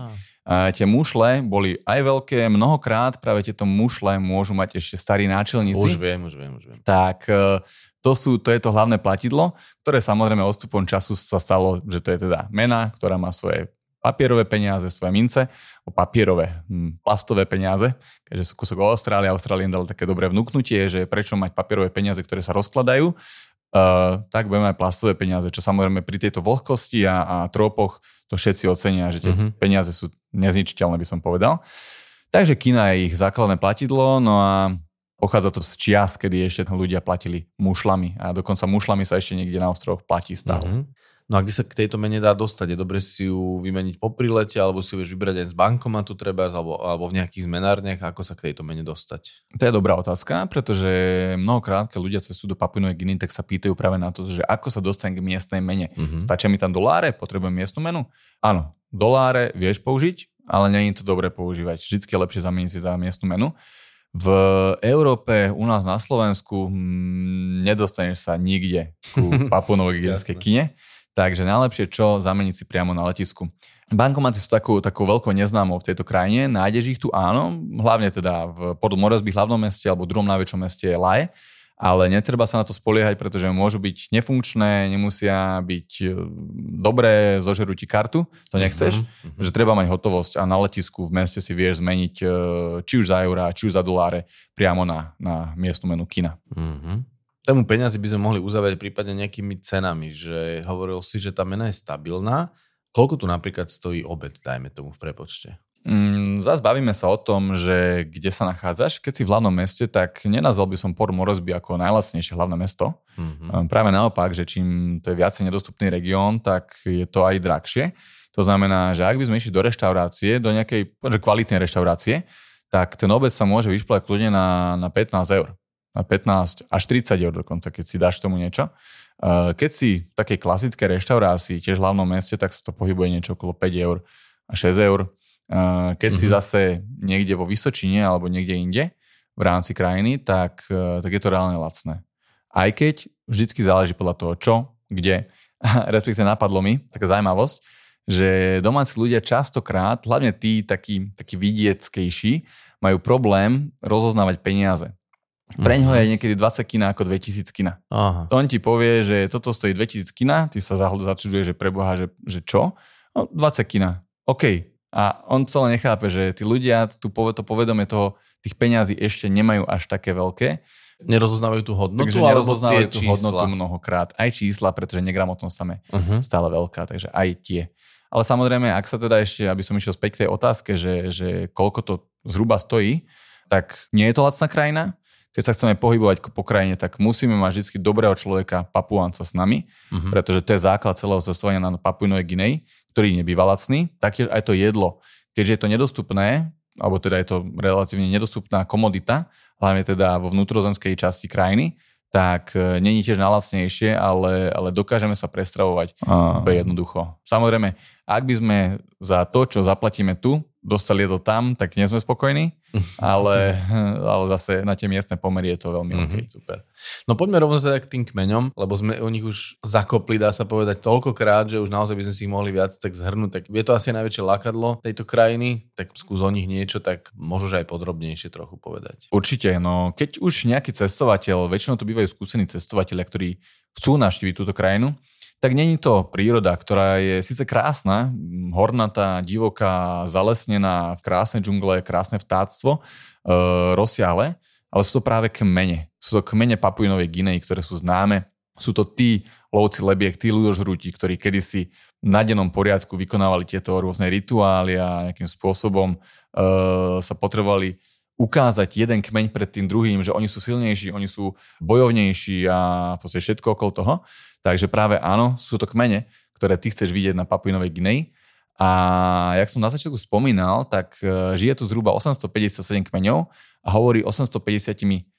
A tie mušle boli aj veľké, mnohokrát práve tieto mušle môžu mať ešte starí náčelníci. Už viem, už viem, už viem. Tak e, to, sú, to je to hlavné platidlo, ktoré samozrejme odstupom času sa stalo, že to je teda mena, ktorá má svoje papierové peniaze, svoje mince, o papierové, hm, plastové peniaze, keďže sú kúsok Austrálie. Austrálien dal také dobré vnúknutie, že prečo mať papierové peniaze, ktoré sa rozkladajú, uh, tak budeme aj plastové peniaze, čo samozrejme pri tejto vlhkosti a, a tropoch to všetci ocenia, že tie uh-huh. peniaze sú nezničiteľné, by som povedal. Takže kina je ich základné platidlo, no a pochádza to z čias, kedy ešte ľudia platili mušlami a dokonca mušlami sa ešte niekde na ostrovoch platí stále. Uh-huh. No a kde sa k tejto mene dá dostať? Je dobre si ju vymeniť po prilete, alebo si ju vieš vybrať aj z bankomatu treba, alebo, alebo v nejakých zmenárniach, ako sa k tejto mene dostať? To je dobrá otázka, pretože mnohokrát, keď ľudia cestujú do Papuinovej Giny, tak sa pýtajú práve na to, že ako sa dostanem k miestnej mene. Mm-hmm. Stačia mi tam doláre, potrebujem miestnu menu? Áno, doláre vieš použiť, ale nie je to dobre používať. Vždycky je lepšie zameniť si za miestnu menu. V Európe, u nás na Slovensku, hm, nedostaneš sa nikde ku (laughs) Papunovej kine. Takže najlepšie čo, zameniť si priamo na letisku. Bankomaty sú takou, takou veľkou neznámou v tejto krajine. Nájdeš ich tu, áno, hlavne teda v Port hlavnom meste alebo druhom najväčšom meste je Laje, ale netreba sa na to spoliehať, pretože môžu byť nefunkčné, nemusia byť e, dobré, zožerú ti kartu, to nechceš, mm-hmm. že treba mať hotovosť a na letisku v meste si vieš zmeniť e, či už za eurá, či už za doláre priamo na, na miestnu menu kina. Mm-hmm tému peňazí by sme mohli uzavrieť prípadne nejakými cenami, že hovoril si, že tá mena je stabilná. Koľko tu napríklad stojí obed, dajme tomu v prepočte? Mm, zás bavíme sa o tom, že kde sa nachádzaš. Keď si v hlavnom meste, tak nenazval by som Port Moresby ako najlasnejšie hlavné mesto. Mm-hmm. Práve naopak, že čím to je viacej nedostupný región, tak je to aj drahšie. To znamená, že ak by sme išli do reštaurácie, do nejakej že kvalitnej reštaurácie, tak ten obed sa môže vyšplať kľudne na, na 15 eur. Na 15 až 30 eur dokonca, keď si dáš tomu niečo. Eh, keď si v takej klasickej reštaurácii, tiež v hlavnom meste, tak sa to pohybuje niečo okolo 5 eur a 6 eur. Eh, keď mm-hmm. si mhm. zase niekde vo Vysočine alebo niekde inde v rámci krajiny, tak, eh, tak je to reálne lacné. Aj keď vždycky záleží podľa toho, čo, kde. (laughs) Respektíve napadlo mi taká zaujímavosť, že domáci ľudia častokrát, hlavne tí takí, takí vidieckejší, majú problém rozoznávať peniaze. Pre ňoho je mhm. niekedy 20 kina ako 2000 kina. Aha. To on ti povie, že toto stojí 2000 kina, ty sa začuduje, že preboha, že, že čo? No, 20 kina. OK, a on celé nechápe, že tí ľudia tu to povedomie toho, tých peňazí ešte nemajú až také veľké. Nerozoznávajú tú hodnotu? Takže nerozoznávajú tú čísla. hodnotu mnohokrát. Aj čísla, pretože negramotnosť tam je uh-huh. stále veľká, takže aj tie. Ale samozrejme, ak sa teda ešte, aby som išiel späť k tej otázke, že, že koľko to zhruba stojí, tak nie je to lacná krajina. Keď sa chceme pohybovať po krajine, tak musíme mať vždy dobrého človeka, papuánca s nami, uh-huh. pretože to je základ celého cestovania na Papuinovej Gineji ktorý nebýva lacný, taktiež aj to jedlo. Keďže je to nedostupné, alebo teda je to relatívne nedostupná komodita, hlavne teda vo vnútrozemskej časti krajiny, tak e, není tiež najlacnejšie, ale, ale dokážeme sa prestravovať uh. jednoducho. Samozrejme, ak by sme za to, čo zaplatíme tu, dostali jedlo tam, tak nie sme spokojní, (laughs) ale, ale zase na tie miestne pomery je to veľmi mm-hmm. OK. Super. No poďme rovno teda k tým kmeňom, lebo sme o nich už zakopli, dá sa povedať, toľkokrát, že už naozaj by sme si ich mohli viac tak zhrnúť. Tak je to asi najväčšie lákadlo tejto krajiny, tak skús o nich niečo, tak môžeš aj podrobnejšie trochu povedať. Určite, no keď už nejaký cestovateľ, väčšinou to bývajú skúsení cestovateľia, ktorí chcú navštíviť túto krajinu, tak není to príroda, ktorá je síce krásna, hornatá, divoká, zalesnená, v krásnej džungle, krásne vtáctvo, e, rozsiahle, ale sú to práve kmene. Sú to kmene Papuinovej Ginej, ktoré sú známe. Sú to tí lovci lebiek, tí ľudožrúti, ktorí kedysi na dennom poriadku vykonávali tieto rôzne rituály a nejakým spôsobom e, sa potrebovali ukázať jeden kmeň pred tým druhým, že oni sú silnejší, oni sú bojovnejší a proste všetko okolo toho. Takže práve áno, sú to kmene, ktoré ty chceš vidieť na Papuinovej Gineji. A jak som na začiatku spomínal, tak e, žije tu zhruba 857 kmeňov a hovorí 857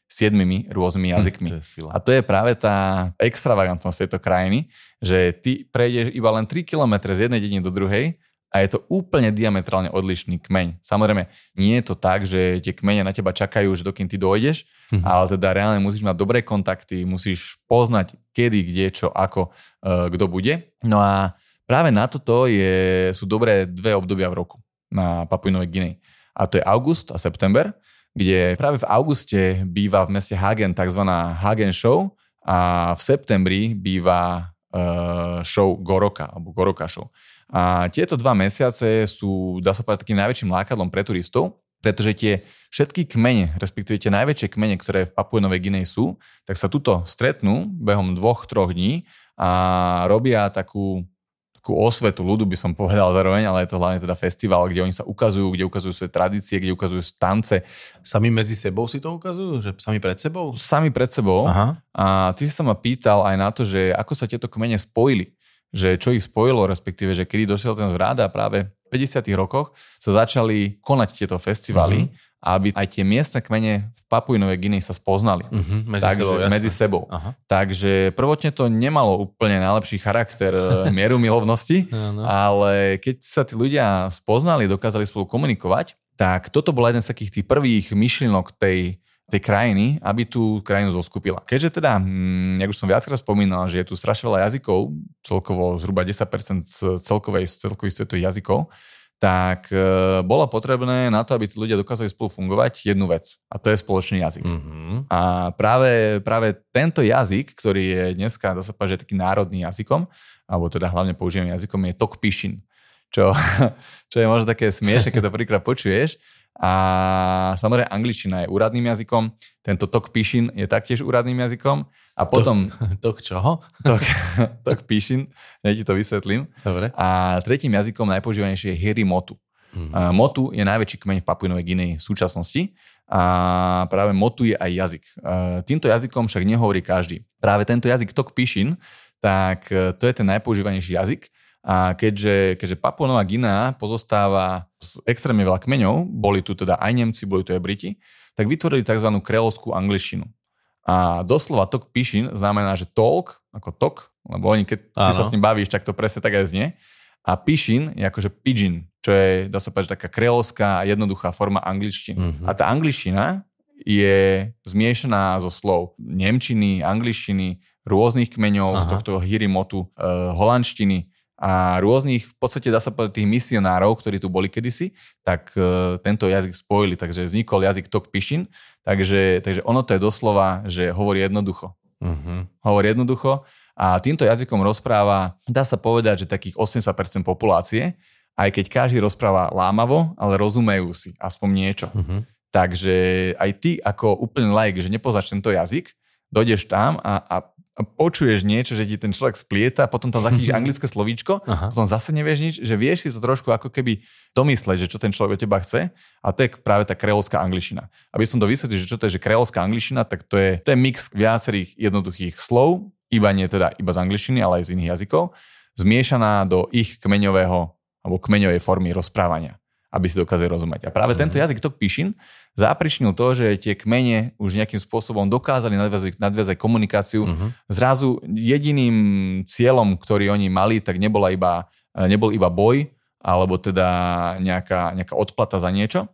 rôznymi hm, jazykmi. Hm, to a to je práve tá extravagantnosť tejto krajiny, že ty prejdeš iba len 3 km z jednej dediny do druhej a je to úplne diametrálne odlišný kmeň. Samozrejme, nie je to tak, že tie kmene na teba čakajú, že dokým ty dojdeš, mm-hmm. ale teda reálne musíš mať dobré kontakty, musíš poznať kedy, kde, čo, ako, uh, kto bude. No a práve na toto je, sú dobré dve obdobia v roku na Papuinovej Guinei. A to je august a september, kde práve v auguste býva v meste Hagen tzv. Hagen Show a v septembri býva uh, show Goroka, alebo Goroka Show. A tieto dva mesiace sú, dá sa povedať, takým najväčším lákadlom pre turistov, pretože tie všetky kmene, respektíve tie najväčšie kmene, ktoré v Papue Novej Guinei sú, tak sa tuto stretnú behom dvoch, troch dní a robia takú, takú osvetu ľudu, by som povedal zároveň, ale je to hlavne teda festival, kde oni sa ukazujú, kde ukazujú svoje tradície, kde ukazujú tance. Sami medzi sebou si to ukazujú? Že sami pred sebou? Sami pred sebou. Aha. A ty si sa ma pýtal aj na to, že ako sa tieto kmene spojili že čo ich spojilo, respektíve, že kedy došiel ten zvrat a práve v 50. rokoch sa začali konať tieto festivaly, mm-hmm. aby aj tie miestne kmene v Papuinovej Guinei sa spoznali. Mm-hmm, medzi Takže, sebou, medzi sebou. Aha. Takže prvotne to nemalo úplne najlepší charakter eh, (laughs) mieru milovnosti, ale keď sa tí ľudia spoznali, dokázali spolu komunikovať, tak toto bola jeden z takých tých prvých myšlienok tej tej krajiny, aby tú krajinu zoskupila. Keďže teda, hm, jak už som viackrát spomínal, že je tu strašne veľa jazykov, celkovo zhruba 10% z celkovej, celkových svetových jazykov, tak e, bolo potrebné na to, aby tí ľudia dokázali spolu fungovať jednu vec a to je spoločný jazyk. Mm-hmm. A práve, práve tento jazyk, ktorý je dneska, dá sa povedať, taký národný jazykom, alebo teda hlavne používaným jazykom, je Tokpishin. Čo, (laughs) čo je možno také smiešne, keď to prvýkrát počuješ, a samozrejme angličtina je úradným jazykom, tento tok píšin je taktiež úradným jazykom. A potom... (laughs) Tok, čoho? Tok, (laughs) tok píšin, ja ti to vysvetlím. Dobre. A tretím jazykom najpoužívanejší je hirimotu. Mm. Uh, Motu je najväčší kmeň v Papuinovej Gineji v súčasnosti a práve Motu je aj jazyk. Uh, týmto jazykom však nehovorí každý. Práve tento jazyk Tok Pishin, tak uh, to je ten najpoužívanejší jazyk. A keďže, keďže Papua Nová Guinea pozostáva z extrémne veľa kmeňov, boli tu teda aj Nemci, boli tu aj Briti, tak vytvorili tzv. kreolskú angličtinu. A doslova tok Pishin znamená, že talk, ako tok, lebo oni, keď si sa s ním bavíš, tak to presne tak aj znie. A Pishin je akože pidgin, čo je, dá sa povedať, taká kreolská jednoduchá forma angličtiny. Mm-hmm. A tá angličtina je zmiešaná zo slov nemčiny, angličtiny, rôznych kmeňov, Aha. z tohto hirimotu, uh, holandštiny, a rôznych, v podstate dá sa povedať tých misionárov, ktorí tu boli kedysi, tak uh, tento jazyk spojili, takže vznikol jazyk Tok Pishin, takže, takže ono to je doslova, že hovorí jednoducho. Uh-huh. Hovorí jednoducho a týmto jazykom rozpráva, dá sa povedať, že takých 80% populácie, aj keď každý rozpráva lámavo, ale rozumejú si aspoň niečo. Uh-huh. Takže aj ty ako úplne like, že nepoznáš tento jazyk, dojdeš tam a, a počuješ niečo, že ti ten človek splieta, potom tam zachytíš (laughs) anglické slovíčko, Aha. potom zase nevieš nič, že vieš si to trošku ako keby domysleť, že čo ten človek od teba chce a to je práve tá kreolská angličina. Aby som to vysvetlil, že čo to je že kreolská angličina, tak to je, to je mix viacerých jednoduchých slov, iba nie teda iba z angličtiny, ale aj z iných jazykov, zmiešaná do ich kmeňového alebo kmeňovej formy rozprávania aby si dokázali rozumieť. A práve mm. tento jazyk Tok Píšin zapričnil to, že tie kmene už nejakým spôsobom dokázali nadviazať, nadviazať komunikáciu. Mm-hmm. Zrazu jediným cieľom, ktorý oni mali, tak nebola iba, nebol iba boj, alebo teda nejaká, nejaká odplata za niečo.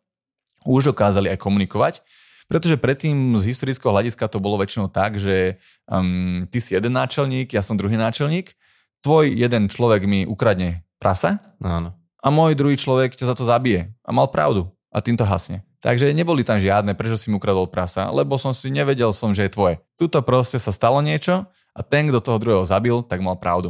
Už dokázali aj komunikovať. Pretože predtým z historického hľadiska to bolo väčšinou tak, že um, ty si jeden náčelník, ja som druhý náčelník, tvoj jeden človek mi ukradne prasa, Áno a môj druhý človek ťa za to zabije. A mal pravdu. A tým to hasne. Takže neboli tam žiadne, prečo si mi ukradol prasa, lebo som si nevedel som, že je tvoje. Tuto proste sa stalo niečo a ten, kto toho druhého zabil, tak mal pravdu.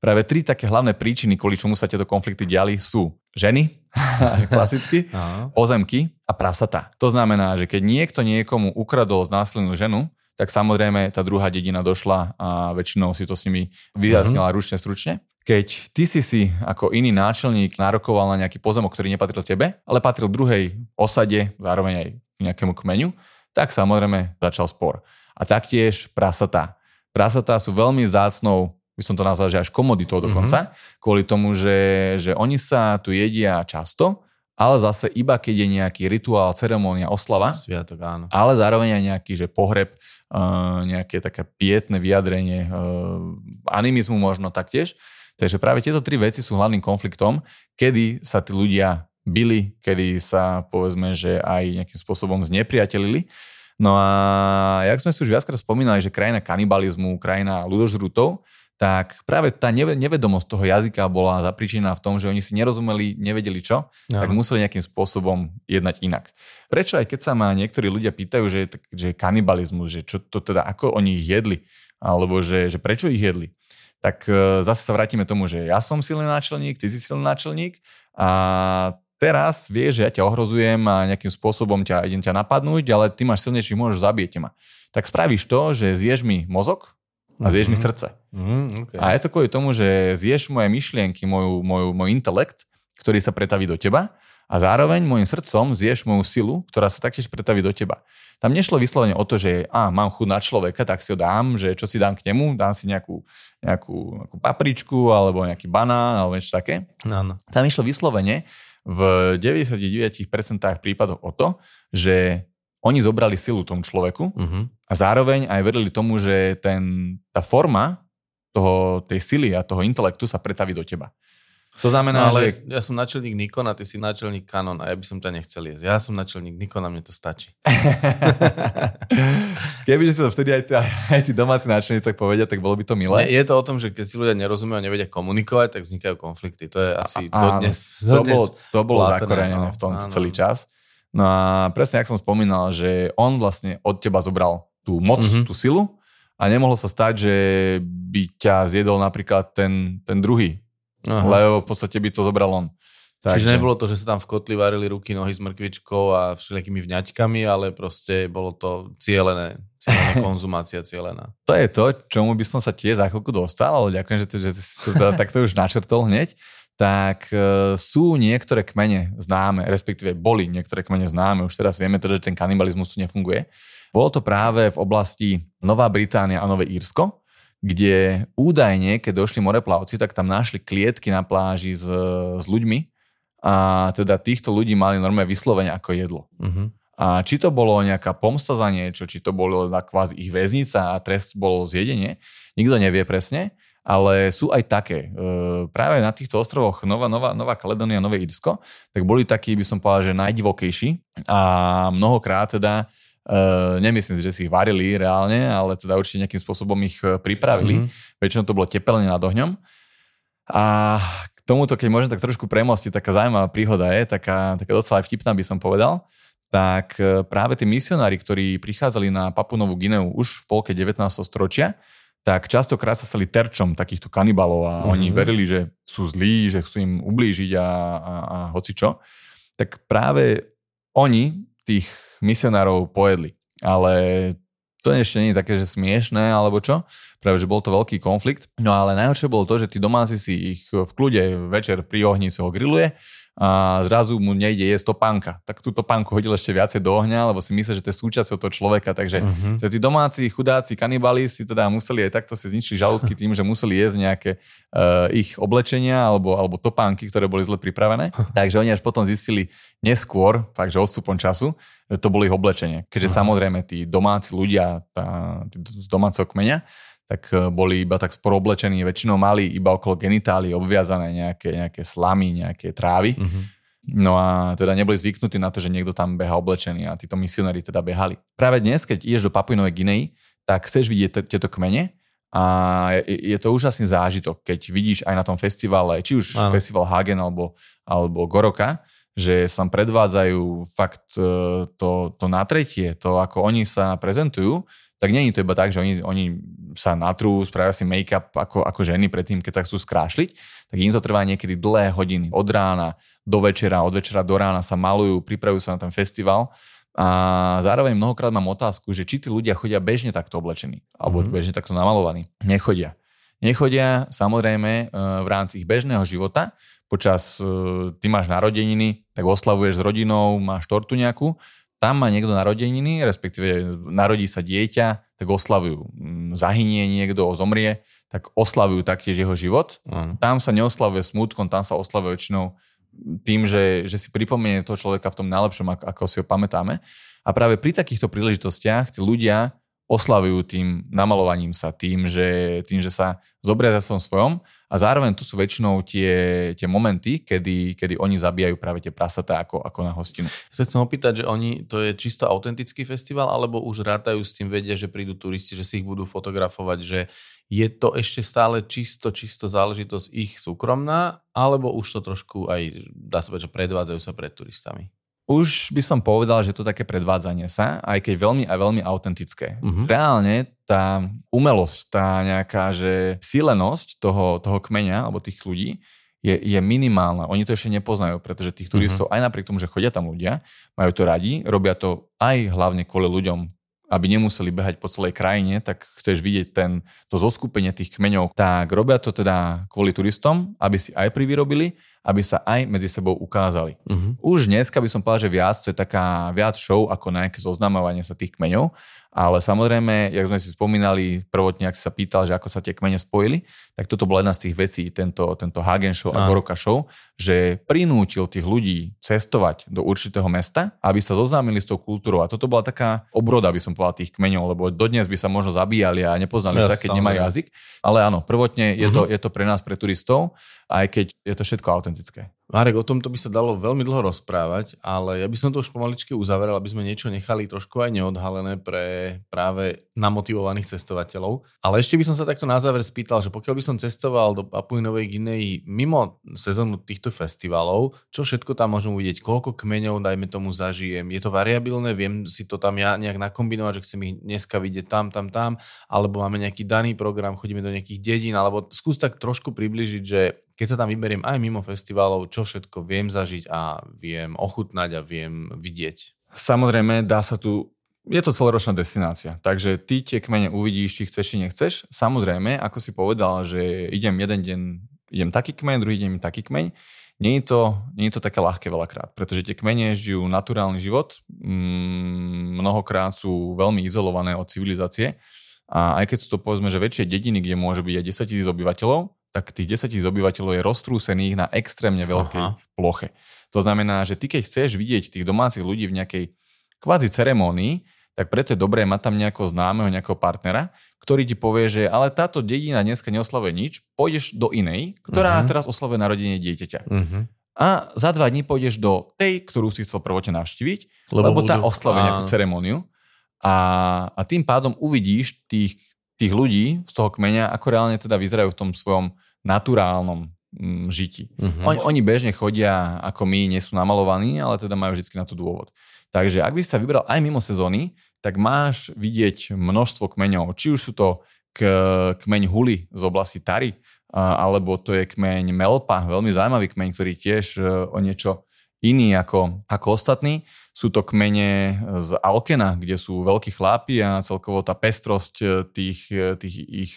Práve tri také hlavné príčiny, kvôli čomu sa tieto konflikty diali, sú ženy, (laughs) klasicky, pozemky a prasata. To znamená, že keď niekto niekomu ukradol znásilnú ženu, tak samozrejme tá druhá dedina došla a väčšinou si to s nimi vyjasnila uh-huh. ručne, stručne. Keď ty si si ako iný náčelník nárokoval na nejaký pozemok, ktorý nepatril tebe, ale patril druhej osade, zároveň aj nejakému kmeňu, tak samozrejme začal spor. A taktiež prasatá. Prasatá sú veľmi zácnou, by som to nazval, že až komoditou dokonca, mm-hmm. kvôli tomu, že, že oni sa tu jedia často, ale zase iba keď je nejaký rituál, ceremónia, oslava. Sviatok, áno. Ale zároveň aj nejaký, že pohreb, nejaké také pietné vyjadrenie, animizmu možno taktiež. Takže práve tieto tri veci sú hlavným konfliktom, kedy sa tí ľudia byli, kedy sa povedzme, že aj nejakým spôsobom znepriatelili. No a jak sme si už viackrát spomínali, že krajina kanibalizmu, krajina ľudožrutov, tak práve tá nevedomosť toho jazyka bola zapričená v tom, že oni si nerozumeli, nevedeli čo, no. tak museli nejakým spôsobom jednať inak. Prečo aj keď sa ma niektorí ľudia pýtajú, že, že kanibalizmus, že čo to teda, ako oni ich jedli, alebo že, že prečo ich jedli, tak e, zase sa vrátime tomu, že ja som silný náčelník, ty si silný náčelník a teraz vieš, že ja ťa ohrozujem a nejakým spôsobom ťa, idem ťa napadnúť, ale ty máš silnejší, môžeš zabijete ma. Tak spravíš to, že zješ mi mozog a zješ mm-hmm. mi mhm. srdce. Mm, okay. A je to kvôli tomu, že zješ moje myšlienky, moju, moju, môj intelekt, ktorý sa pretaví do teba a zároveň môjim srdcom zješ moju silu, ktorá sa taktiež pretaví do teba. Tam nešlo vyslovene o to, že á, mám chuť na človeka, tak si ho dám, že čo si dám k nemu, dám si nejakú, nejakú, nejakú papričku alebo nejaký banán alebo niečo také. Áno. Tam išlo vyslovene v 99% prípadoch o to, že oni zobrali silu tomu človeku uh-huh. a zároveň aj verili tomu, že ten, tá forma toho, tej sily a toho intelektu sa pretaví do teba. To znamená, no, ale že... ja som načelník Nikon a ty si načelník Canon a ja by som ťa nechcel jesť. Ja som načelník Nikon a mne to stačí. (laughs) Kebyže si to vtedy aj, tí, aj tí domáci načelníci tak povedia, tak bolo by to milé. Je to o tom, že keď si ľudia nerozumejú a nevedia komunikovať, tak vznikajú konflikty. To je asi a, dodnes, to, dodnes bolo, to bolo zakorenené v tomto áno. celý čas. No a presne, ako som spomínal, že on vlastne od teba zobral tú moc, mm-hmm. tú silu a nemohlo sa stať, že by ťa zjedol napríklad ten, ten druhý Aha. lebo v podstate by to zobral on. Takže... Čiže nebolo to, že sa tam v kotli varili ruky, nohy s mrkvičkou a všelijakými vňaťkami, ale proste bolo to cielené, cielená (laughs) konzumácia cielená. To je to, čomu by som sa tiež za chvíľku dostal, ale ďakujem, že, že si to teda takto už načrtol hneď. tak e, sú niektoré kmene známe, respektíve boli niektoré kmene známe, už teraz vieme teda, že ten kanibalizmus tu nefunguje. Bolo to práve v oblasti Nová Británia a Nové Írsko, kde údajne, keď došli moreplavci, tak tam našli klietky na pláži s, s ľuďmi a teda týchto ľudí mali normálne vyslovene ako jedlo. Uh-huh. A či to bolo nejaká pomsta za niečo, či to bolo kvázi ich väznica a trest bolo zjedenie, nikto nevie presne, ale sú aj také. E, práve na týchto ostrovoch Nová, Nová, Nová Kaledónia, Nové Irsko, tak boli takí, by som povedal, že najdivokejší a mnohokrát teda e, nemyslím si, že si ich varili reálne, ale teda určite nejakým spôsobom ich e, pripravili. Mm-hmm. Väčšinou to bolo tepelne nad ohňom. A k tomuto, keď môžem tak trošku premostiť, taká zaujímavá príhoda je, taká, taká docela vtipná by som povedal, tak práve tí misionári, ktorí prichádzali na Papunovú Gineu už v polke 19. storočia, tak častokrát sa stali terčom takýchto kanibalov a mm-hmm. oni verili, že sú zlí, že chcú im ublížiť a, a, a hoci čo. Tak práve oni tých misionárov pojedli. Ale to ešte nie je také, že smiešné alebo čo. Práve, že bol to veľký konflikt. No ale najhoršie bolo to, že tí domáci si ich v kľude večer pri ohni si ho grilluje a zrazu mu nejde jesť topánka. Tak tú topánku hodil ešte viacej do ohňa, lebo si myslí, že to je súčasťou toho človeka. Takže uh-huh. že tí domáci chudáci kanibali si teda museli aj takto si zničiť žalúdky tým, že museli jesť nejaké uh, ich oblečenia alebo, alebo topánky, ktoré boli zle pripravené. Takže oni až potom zistili neskôr, fakt, že odstupom času, že to boli ich oblečenie. Keďže uh-huh. samozrejme tí domáci ľudia tá, tí z domáceho kmeňa tak e, boli iba tak sporo oblečení, väčšinou mali iba okolo genitálií obviazané nejaké, nejaké slamy, nejaké trávy. Mm-hmm. No a teda neboli zvyknutí na to, že niekto tam beha oblečený a títo misionári teda behali. Práve dnes, keď ideš do Papuinovej Ginei, tak chceš vidieť tieto kmene a je, je to úžasný zážitok, keď vidíš aj na tom festivale, či už Áno. festival Hagen alebo, alebo Goroka, že sa predvádzajú fakt e, to, to natretie, to ako oni sa prezentujú, tak není to iba tak, že oni, oni sa natrú, spravia si make-up ako, ako ženy predtým, keď sa chcú skrášliť, tak im to trvá niekedy dlhé hodiny. Od rána do večera, od večera do rána sa malujú, pripravujú sa na ten festival a zároveň mnohokrát mám otázku, že či tí ľudia chodia bežne takto oblečení, alebo mm-hmm. bežne takto namalovaní. Nechodia. Nechodia samozrejme e, v rámci ich bežného života, počas, e, ty máš narodeniny, tak oslavuješ s rodinou, máš tortu nejakú, tam má niekto narodeniny, respektíve narodí sa dieťa, tak oslavujú. Mm, zahynie niekto, zomrie, tak oslavujú taktiež jeho život. Uh-huh. Tam sa neoslavuje smutkom, tam sa oslavuje väčšinou tým, že, že si pripomenie toho človeka v tom najlepšom, ako, ako si ho pamätáme. A práve pri takýchto príležitostiach tí ľudia oslavujú tým namalovaním sa, tým, že, tým, že sa zobria za svojom a zároveň tu sú väčšinou tie, tie momenty, kedy, kedy oni zabíjajú práve tie prasatá ako, ako na hostinu. Sa chcem opýtať, že oni, to je čisto autentický festival, alebo už rátajú s tým, vedia, že prídu turisti, že si ich budú fotografovať, že je to ešte stále čisto, čisto záležitosť ich súkromná, alebo už to trošku aj, dá sa povedať, že predvádzajú sa pred turistami? Už by som povedal, že to také predvádzanie sa, aj keď veľmi a veľmi autentické. Uh-huh. Reálne tá umelosť, tá nejaká, že silenosť toho, toho kmeňa alebo tých ľudí je, je minimálna. Oni to ešte nepoznajú, pretože tých turistov, uh-huh. aj napriek tomu, že chodia tam ľudia, majú to radi, robia to aj hlavne kvôli ľuďom, aby nemuseli behať po celej krajine, tak chceš vidieť ten, to zoskupenie tých kmeňov. Tak robia to teda kvôli turistom, aby si aj privyrobili, aby sa aj medzi sebou ukázali. Uh-huh. Už dneska by som povedal, že viac, to je taká viac show ako nejaké zoznamovanie sa tých kmeňov, ale samozrejme, jak sme si spomínali, prvotne, ak si sa pýtal, že ako sa tie kmene spojili, tak toto bola jedna z tých vecí, tento, tento Hagen Show a Goroka Show, že prinútil tých ľudí cestovať do určitého mesta, aby sa zoznámili s tou kultúrou. A toto bola taká obroda, by som povedal, tých kmeňov, lebo dodnes by sa možno zabíjali a nepoznali ja, sa, keď samozrejme. nemajú jazyk. Ale áno, prvotne je, uh-huh. to, je to pre nás, pre turistov, aj keď je to všetko autentické autentické. Marek, o tomto by sa dalo veľmi dlho rozprávať, ale ja by som to už pomaličky uzavrel, aby sme niečo nechali trošku aj neodhalené pre práve namotivovaných cestovateľov. Ale ešte by som sa takto na záver spýtal, že pokiaľ by som cestoval do Papuinovej Ginei mimo sezónu týchto festivalov, čo všetko tam môžem uvidieť, koľko kmeňov, dajme tomu, zažijem. Je to variabilné, viem si to tam ja nejak nakombinovať, že chcem ich dneska vidieť tam, tam, tam, alebo máme nejaký daný program, chodíme do nejakých dedín, alebo skús tak trošku približiť, že keď sa tam vyberiem aj mimo festivalov, čo všetko viem zažiť a viem ochutnať a viem vidieť. Samozrejme, dá sa tu je to celoročná destinácia, takže ty tie kmene uvidíš, či chceš, či nechceš. Samozrejme, ako si povedal, že idem jeden deň idem taký kmeň, druhý deň taký kmeň. Nie je, to, nie je to také ľahké veľakrát, pretože tie kmene žijú naturálny život, mm, mnohokrát sú veľmi izolované od civilizácie a aj keď sú to povedzme, že väčšie dediny, kde môže byť aj 10 tisíc obyvateľov, tak tých 10 tisíc obyvateľov je roztrúsených na extrémne veľkej Aha. ploche. To znamená, že ty keď chceš vidieť tých domácich ľudí v nejakej kvázi ceremónii, tak preto je dobré mať tam nejakého známeho, nejakého partnera, ktorý ti povie, že ale táto dedina dneska neoslavuje nič, pôjdeš do inej, ktorá uh-huh. teraz oslavuje narodenie dieťaťa. Uh-huh. A za dva dní pôjdeš do tej, ktorú si chcel prvotne navštíviť, lebo, lebo tá oslavuje nejakú ceremóniu. A, a tým pádom uvidíš tých, tých ľudí z toho kmeňa, ako reálne teda vyzerajú v tom svojom naturálnom mm, žiti. Uh-huh. Oni, oni bežne chodia ako my, nie sú namalovaní, ale teda majú vždy na to dôvod. Takže ak by si sa vybral aj mimo sezóny, tak máš vidieť množstvo kmeňov. Či už sú to k, kmeň Huli z oblasti Tary, alebo to je kmeň Melpa, veľmi zaujímavý kmeň, ktorý tiež e, o niečo iný ako, ako ostatní. Sú to kmene z Alkena, kde sú veľkí chlápi a celkovo tá pestrosť e, tých, e, tých ich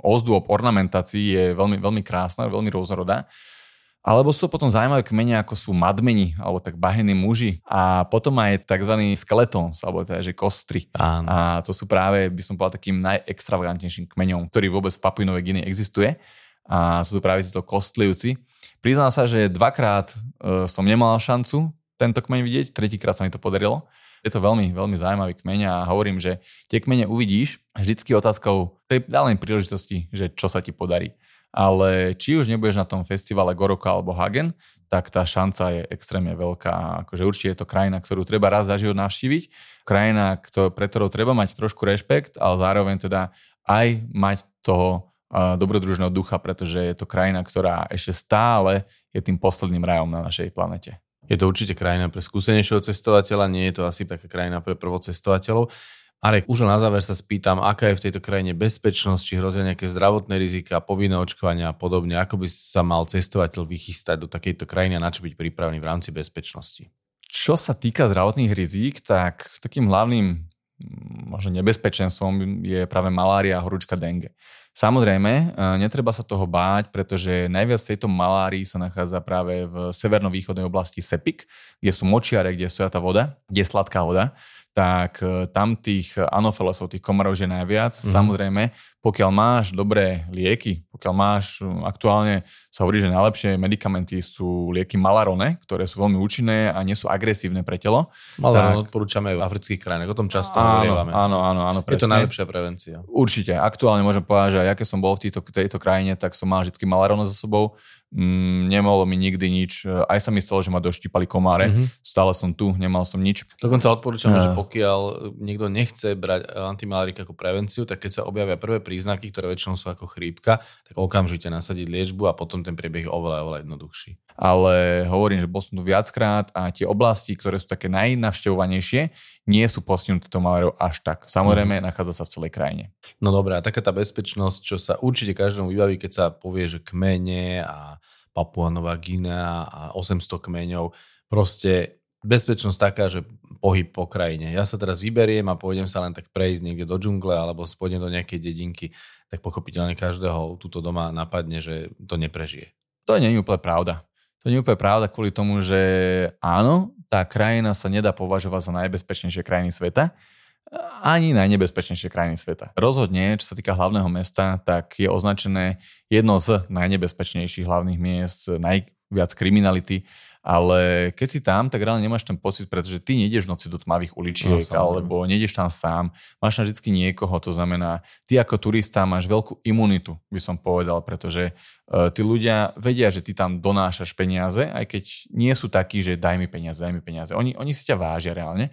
ozdôb, ornamentácií je veľmi, veľmi krásna, veľmi rôznorodá. Alebo sú potom zaujímavé kmene, ako sú madmeni, alebo tak bahení muži. A potom aj tzv. skeletons, alebo teda, že kostry. Áno. A to sú práve, by som povedal, takým najextravagantnejším kmeňom, ktorý vôbec v Papuinovej Gine existuje. A sú to práve títo kostlivci. Priznám sa, že dvakrát e, som nemal šancu tento kmeň vidieť, tretíkrát sa mi to podarilo. Je to veľmi, veľmi zaujímavý kmeň a hovorím, že tie kmene uvidíš vždycky otázkou tej dálnej príležitosti, že čo sa ti podarí ale či už nebudeš na tom festivale Goroka alebo Hagen, tak tá šanca je extrémne veľká. Akože určite je to krajina, ktorú treba raz za život navštíviť, krajina, pre ktorou treba mať trošku rešpekt, ale zároveň teda aj mať toho dobrodružného ducha, pretože je to krajina, ktorá ešte stále je tým posledným rajom na našej planete. Je to určite krajina pre skúsenejšieho cestovateľa, nie je to asi taká krajina pre prvocestovateľov. Arek, už na záver sa spýtam, aká je v tejto krajine bezpečnosť, či hrozia nejaké zdravotné rizika, povinné očkovania a podobne. Ako by sa mal cestovateľ vychystať do takejto krajiny a na čo byť pripravený v rámci bezpečnosti? Čo sa týka zdravotných rizík, tak takým hlavným možno nebezpečenstvom je práve malária a horúčka dengue. Samozrejme, e, netreba sa toho báť, pretože najviac tejto malárii sa nachádza práve v severno-východnej oblasti Sepik, kde sú močiare, kde stoja tá voda, kde je sladká voda tak e, tam tých anofilesov, tých komarov je najviac. Mm. Samozrejme, pokiaľ máš dobré lieky, pokiaľ máš, e, aktuálne sa hovorí, že najlepšie medikamenty sú lieky Malarone, ktoré sú veľmi účinné a nie sú agresívne pre telo. Malarone tak... odporúčame aj v afrických krajinách, o tom často áno, Áno, áno, áno, presne. Je to najlepšia prevencia. Určite. Aktuálne môžem povedať, že aj keď som bol v tejto, tejto krajine, tak som mal vždy Malarone za sebou mm, nemalo mi nikdy nič. Aj sa mi stalo, že ma doštípali komáre. Mm-hmm. Stále som tu, nemal som nič. Dokonca odporúčam, uh. že pokiaľ niekto nechce brať antimalárika ako prevenciu, tak keď sa objavia prvé príznaky, ktoré väčšinou sú ako chrípka, tak okamžite nasadiť liečbu a potom ten priebeh je oveľa, oveľa jednoduchší. Ale hovorím, že bol som tu viackrát a tie oblasti, ktoré sú také najnavštevovanejšie, nie sú postihnuté to malárou až tak. Samozrejme, mm. nachádza sa v celej krajine. No dobré, a taká tá bezpečnosť, čo sa určite každému vybaví, keď sa povie, že kmene a Papua Nová Guinea a 800 kmeňov. Proste bezpečnosť taká, že pohyb po krajine. Ja sa teraz vyberiem a pôjdem sa len tak prejsť niekde do džungle alebo spôjdem do nejakej dedinky, tak pochopiteľne každého túto doma napadne, že to neprežije. To nie je úplne pravda. To nie je úplne pravda kvôli tomu, že áno, tá krajina sa nedá považovať za najbezpečnejšie krajiny sveta, ani najnebezpečnejšie krajiny sveta. Rozhodne, čo sa týka hlavného mesta, tak je označené jedno z najnebezpečnejších hlavných miest, najviac kriminality, ale keď si tam, tak reálne nemáš ten pocit, pretože ty nejdeš v noci do tmavých uličiek, no, alebo nejdeš tam sám, máš tam vždy niekoho, to znamená, ty ako turista máš veľkú imunitu, by som povedal, pretože uh, tí ľudia vedia, že ty tam donášaš peniaze, aj keď nie sú takí, že daj mi peniaze, daj mi peniaze. Oni, oni si ťa vážia reálne.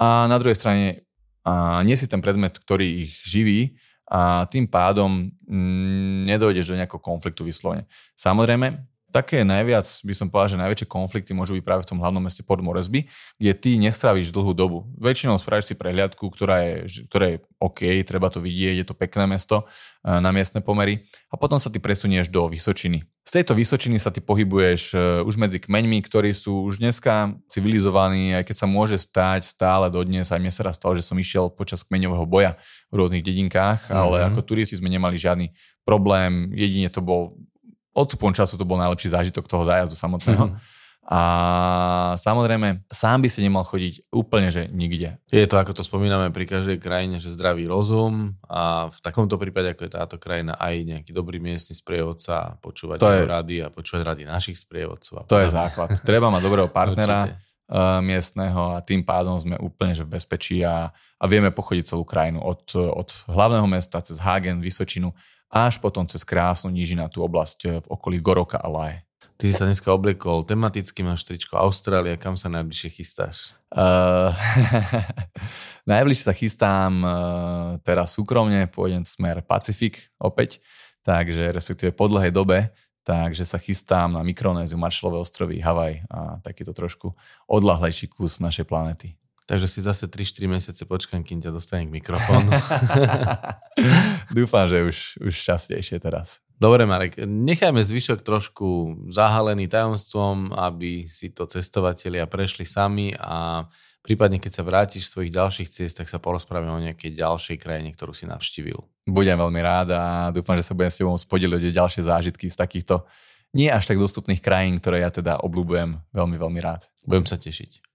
A na druhej strane a nie si ten predmet, ktorý ich živí a tým pádom mm, nedojdeš do nejakého konfliktu vyslovene. Samozrejme, také najviac, by som povedal, že najväčšie konflikty môžu byť práve v tom hlavnom meste Port Moresby, kde ty nestravíš dlhú dobu. Väčšinou spravíš si prehliadku, ktorá je, ktorá je OK, treba to vidieť, je to pekné mesto e, na miestne pomery a potom sa ty presunieš do Vysočiny. Z tejto Vysočiny sa ty pohybuješ e, už medzi kmeňmi, ktorí sú už dneska civilizovaní, aj keď sa môže stať stále dodnes, aj mne sa raz stalo, že som išiel počas kmeňového boja v rôznych dedinkách, mm-hmm. ale ako turisti sme nemali žiadny problém, jedine to bol odstupom času to bol najlepší zážitok toho zájazdu samotného. Mm-hmm. A samozrejme, sám by si nemal chodiť úplne, že nikde. Je to, ako to spomíname pri každej krajine, že zdravý rozum a v takomto prípade, ako je táto krajina, aj nejaký dobrý miestny sprievodca, počúvať to je, rady a počúvať rady našich sprievodcov. To je základ. Treba mať dobrého partnera. Určite miestneho a tým pádom sme úplne že v bezpečí a, a vieme pochodiť celú krajinu od, od hlavného mesta cez Hagen, Vysočinu až potom cez krásnu nížinatú oblasť v okolí Goroka a Laje. Ty si sa dneska obliekol tematicky, máš tričko Austrália, kam sa najbližšie chystáš? Uh, (laughs) najbližšie sa chystám uh, teraz súkromne, pôjdem smer Pacifik opäť, takže respektíve po dlhej dobe, takže sa chystám na Mikronéziu, Marshallové ostrovy, Havaj a takýto trošku odlahlejší kus našej planety. Takže si zase 3-4 mesiace počkám, kým ťa dostane k mikrofónu. (laughs) Dúfam, že už, už častejšie teraz. Dobre, Marek, nechajme zvyšok trošku zahalený tajomstvom, aby si to cestovatelia prešli sami a prípadne keď sa vrátiš z svojich ďalších ciest, tak sa porozprávame o nejakej ďalšej krajine, ktorú si navštívil. Budem veľmi rád a dúfam, že sa budem s tebou spodeliť o ďalšie zážitky z takýchto nie až tak dostupných krajín, ktoré ja teda obľúbujem veľmi, veľmi rád. Budem sa tešiť.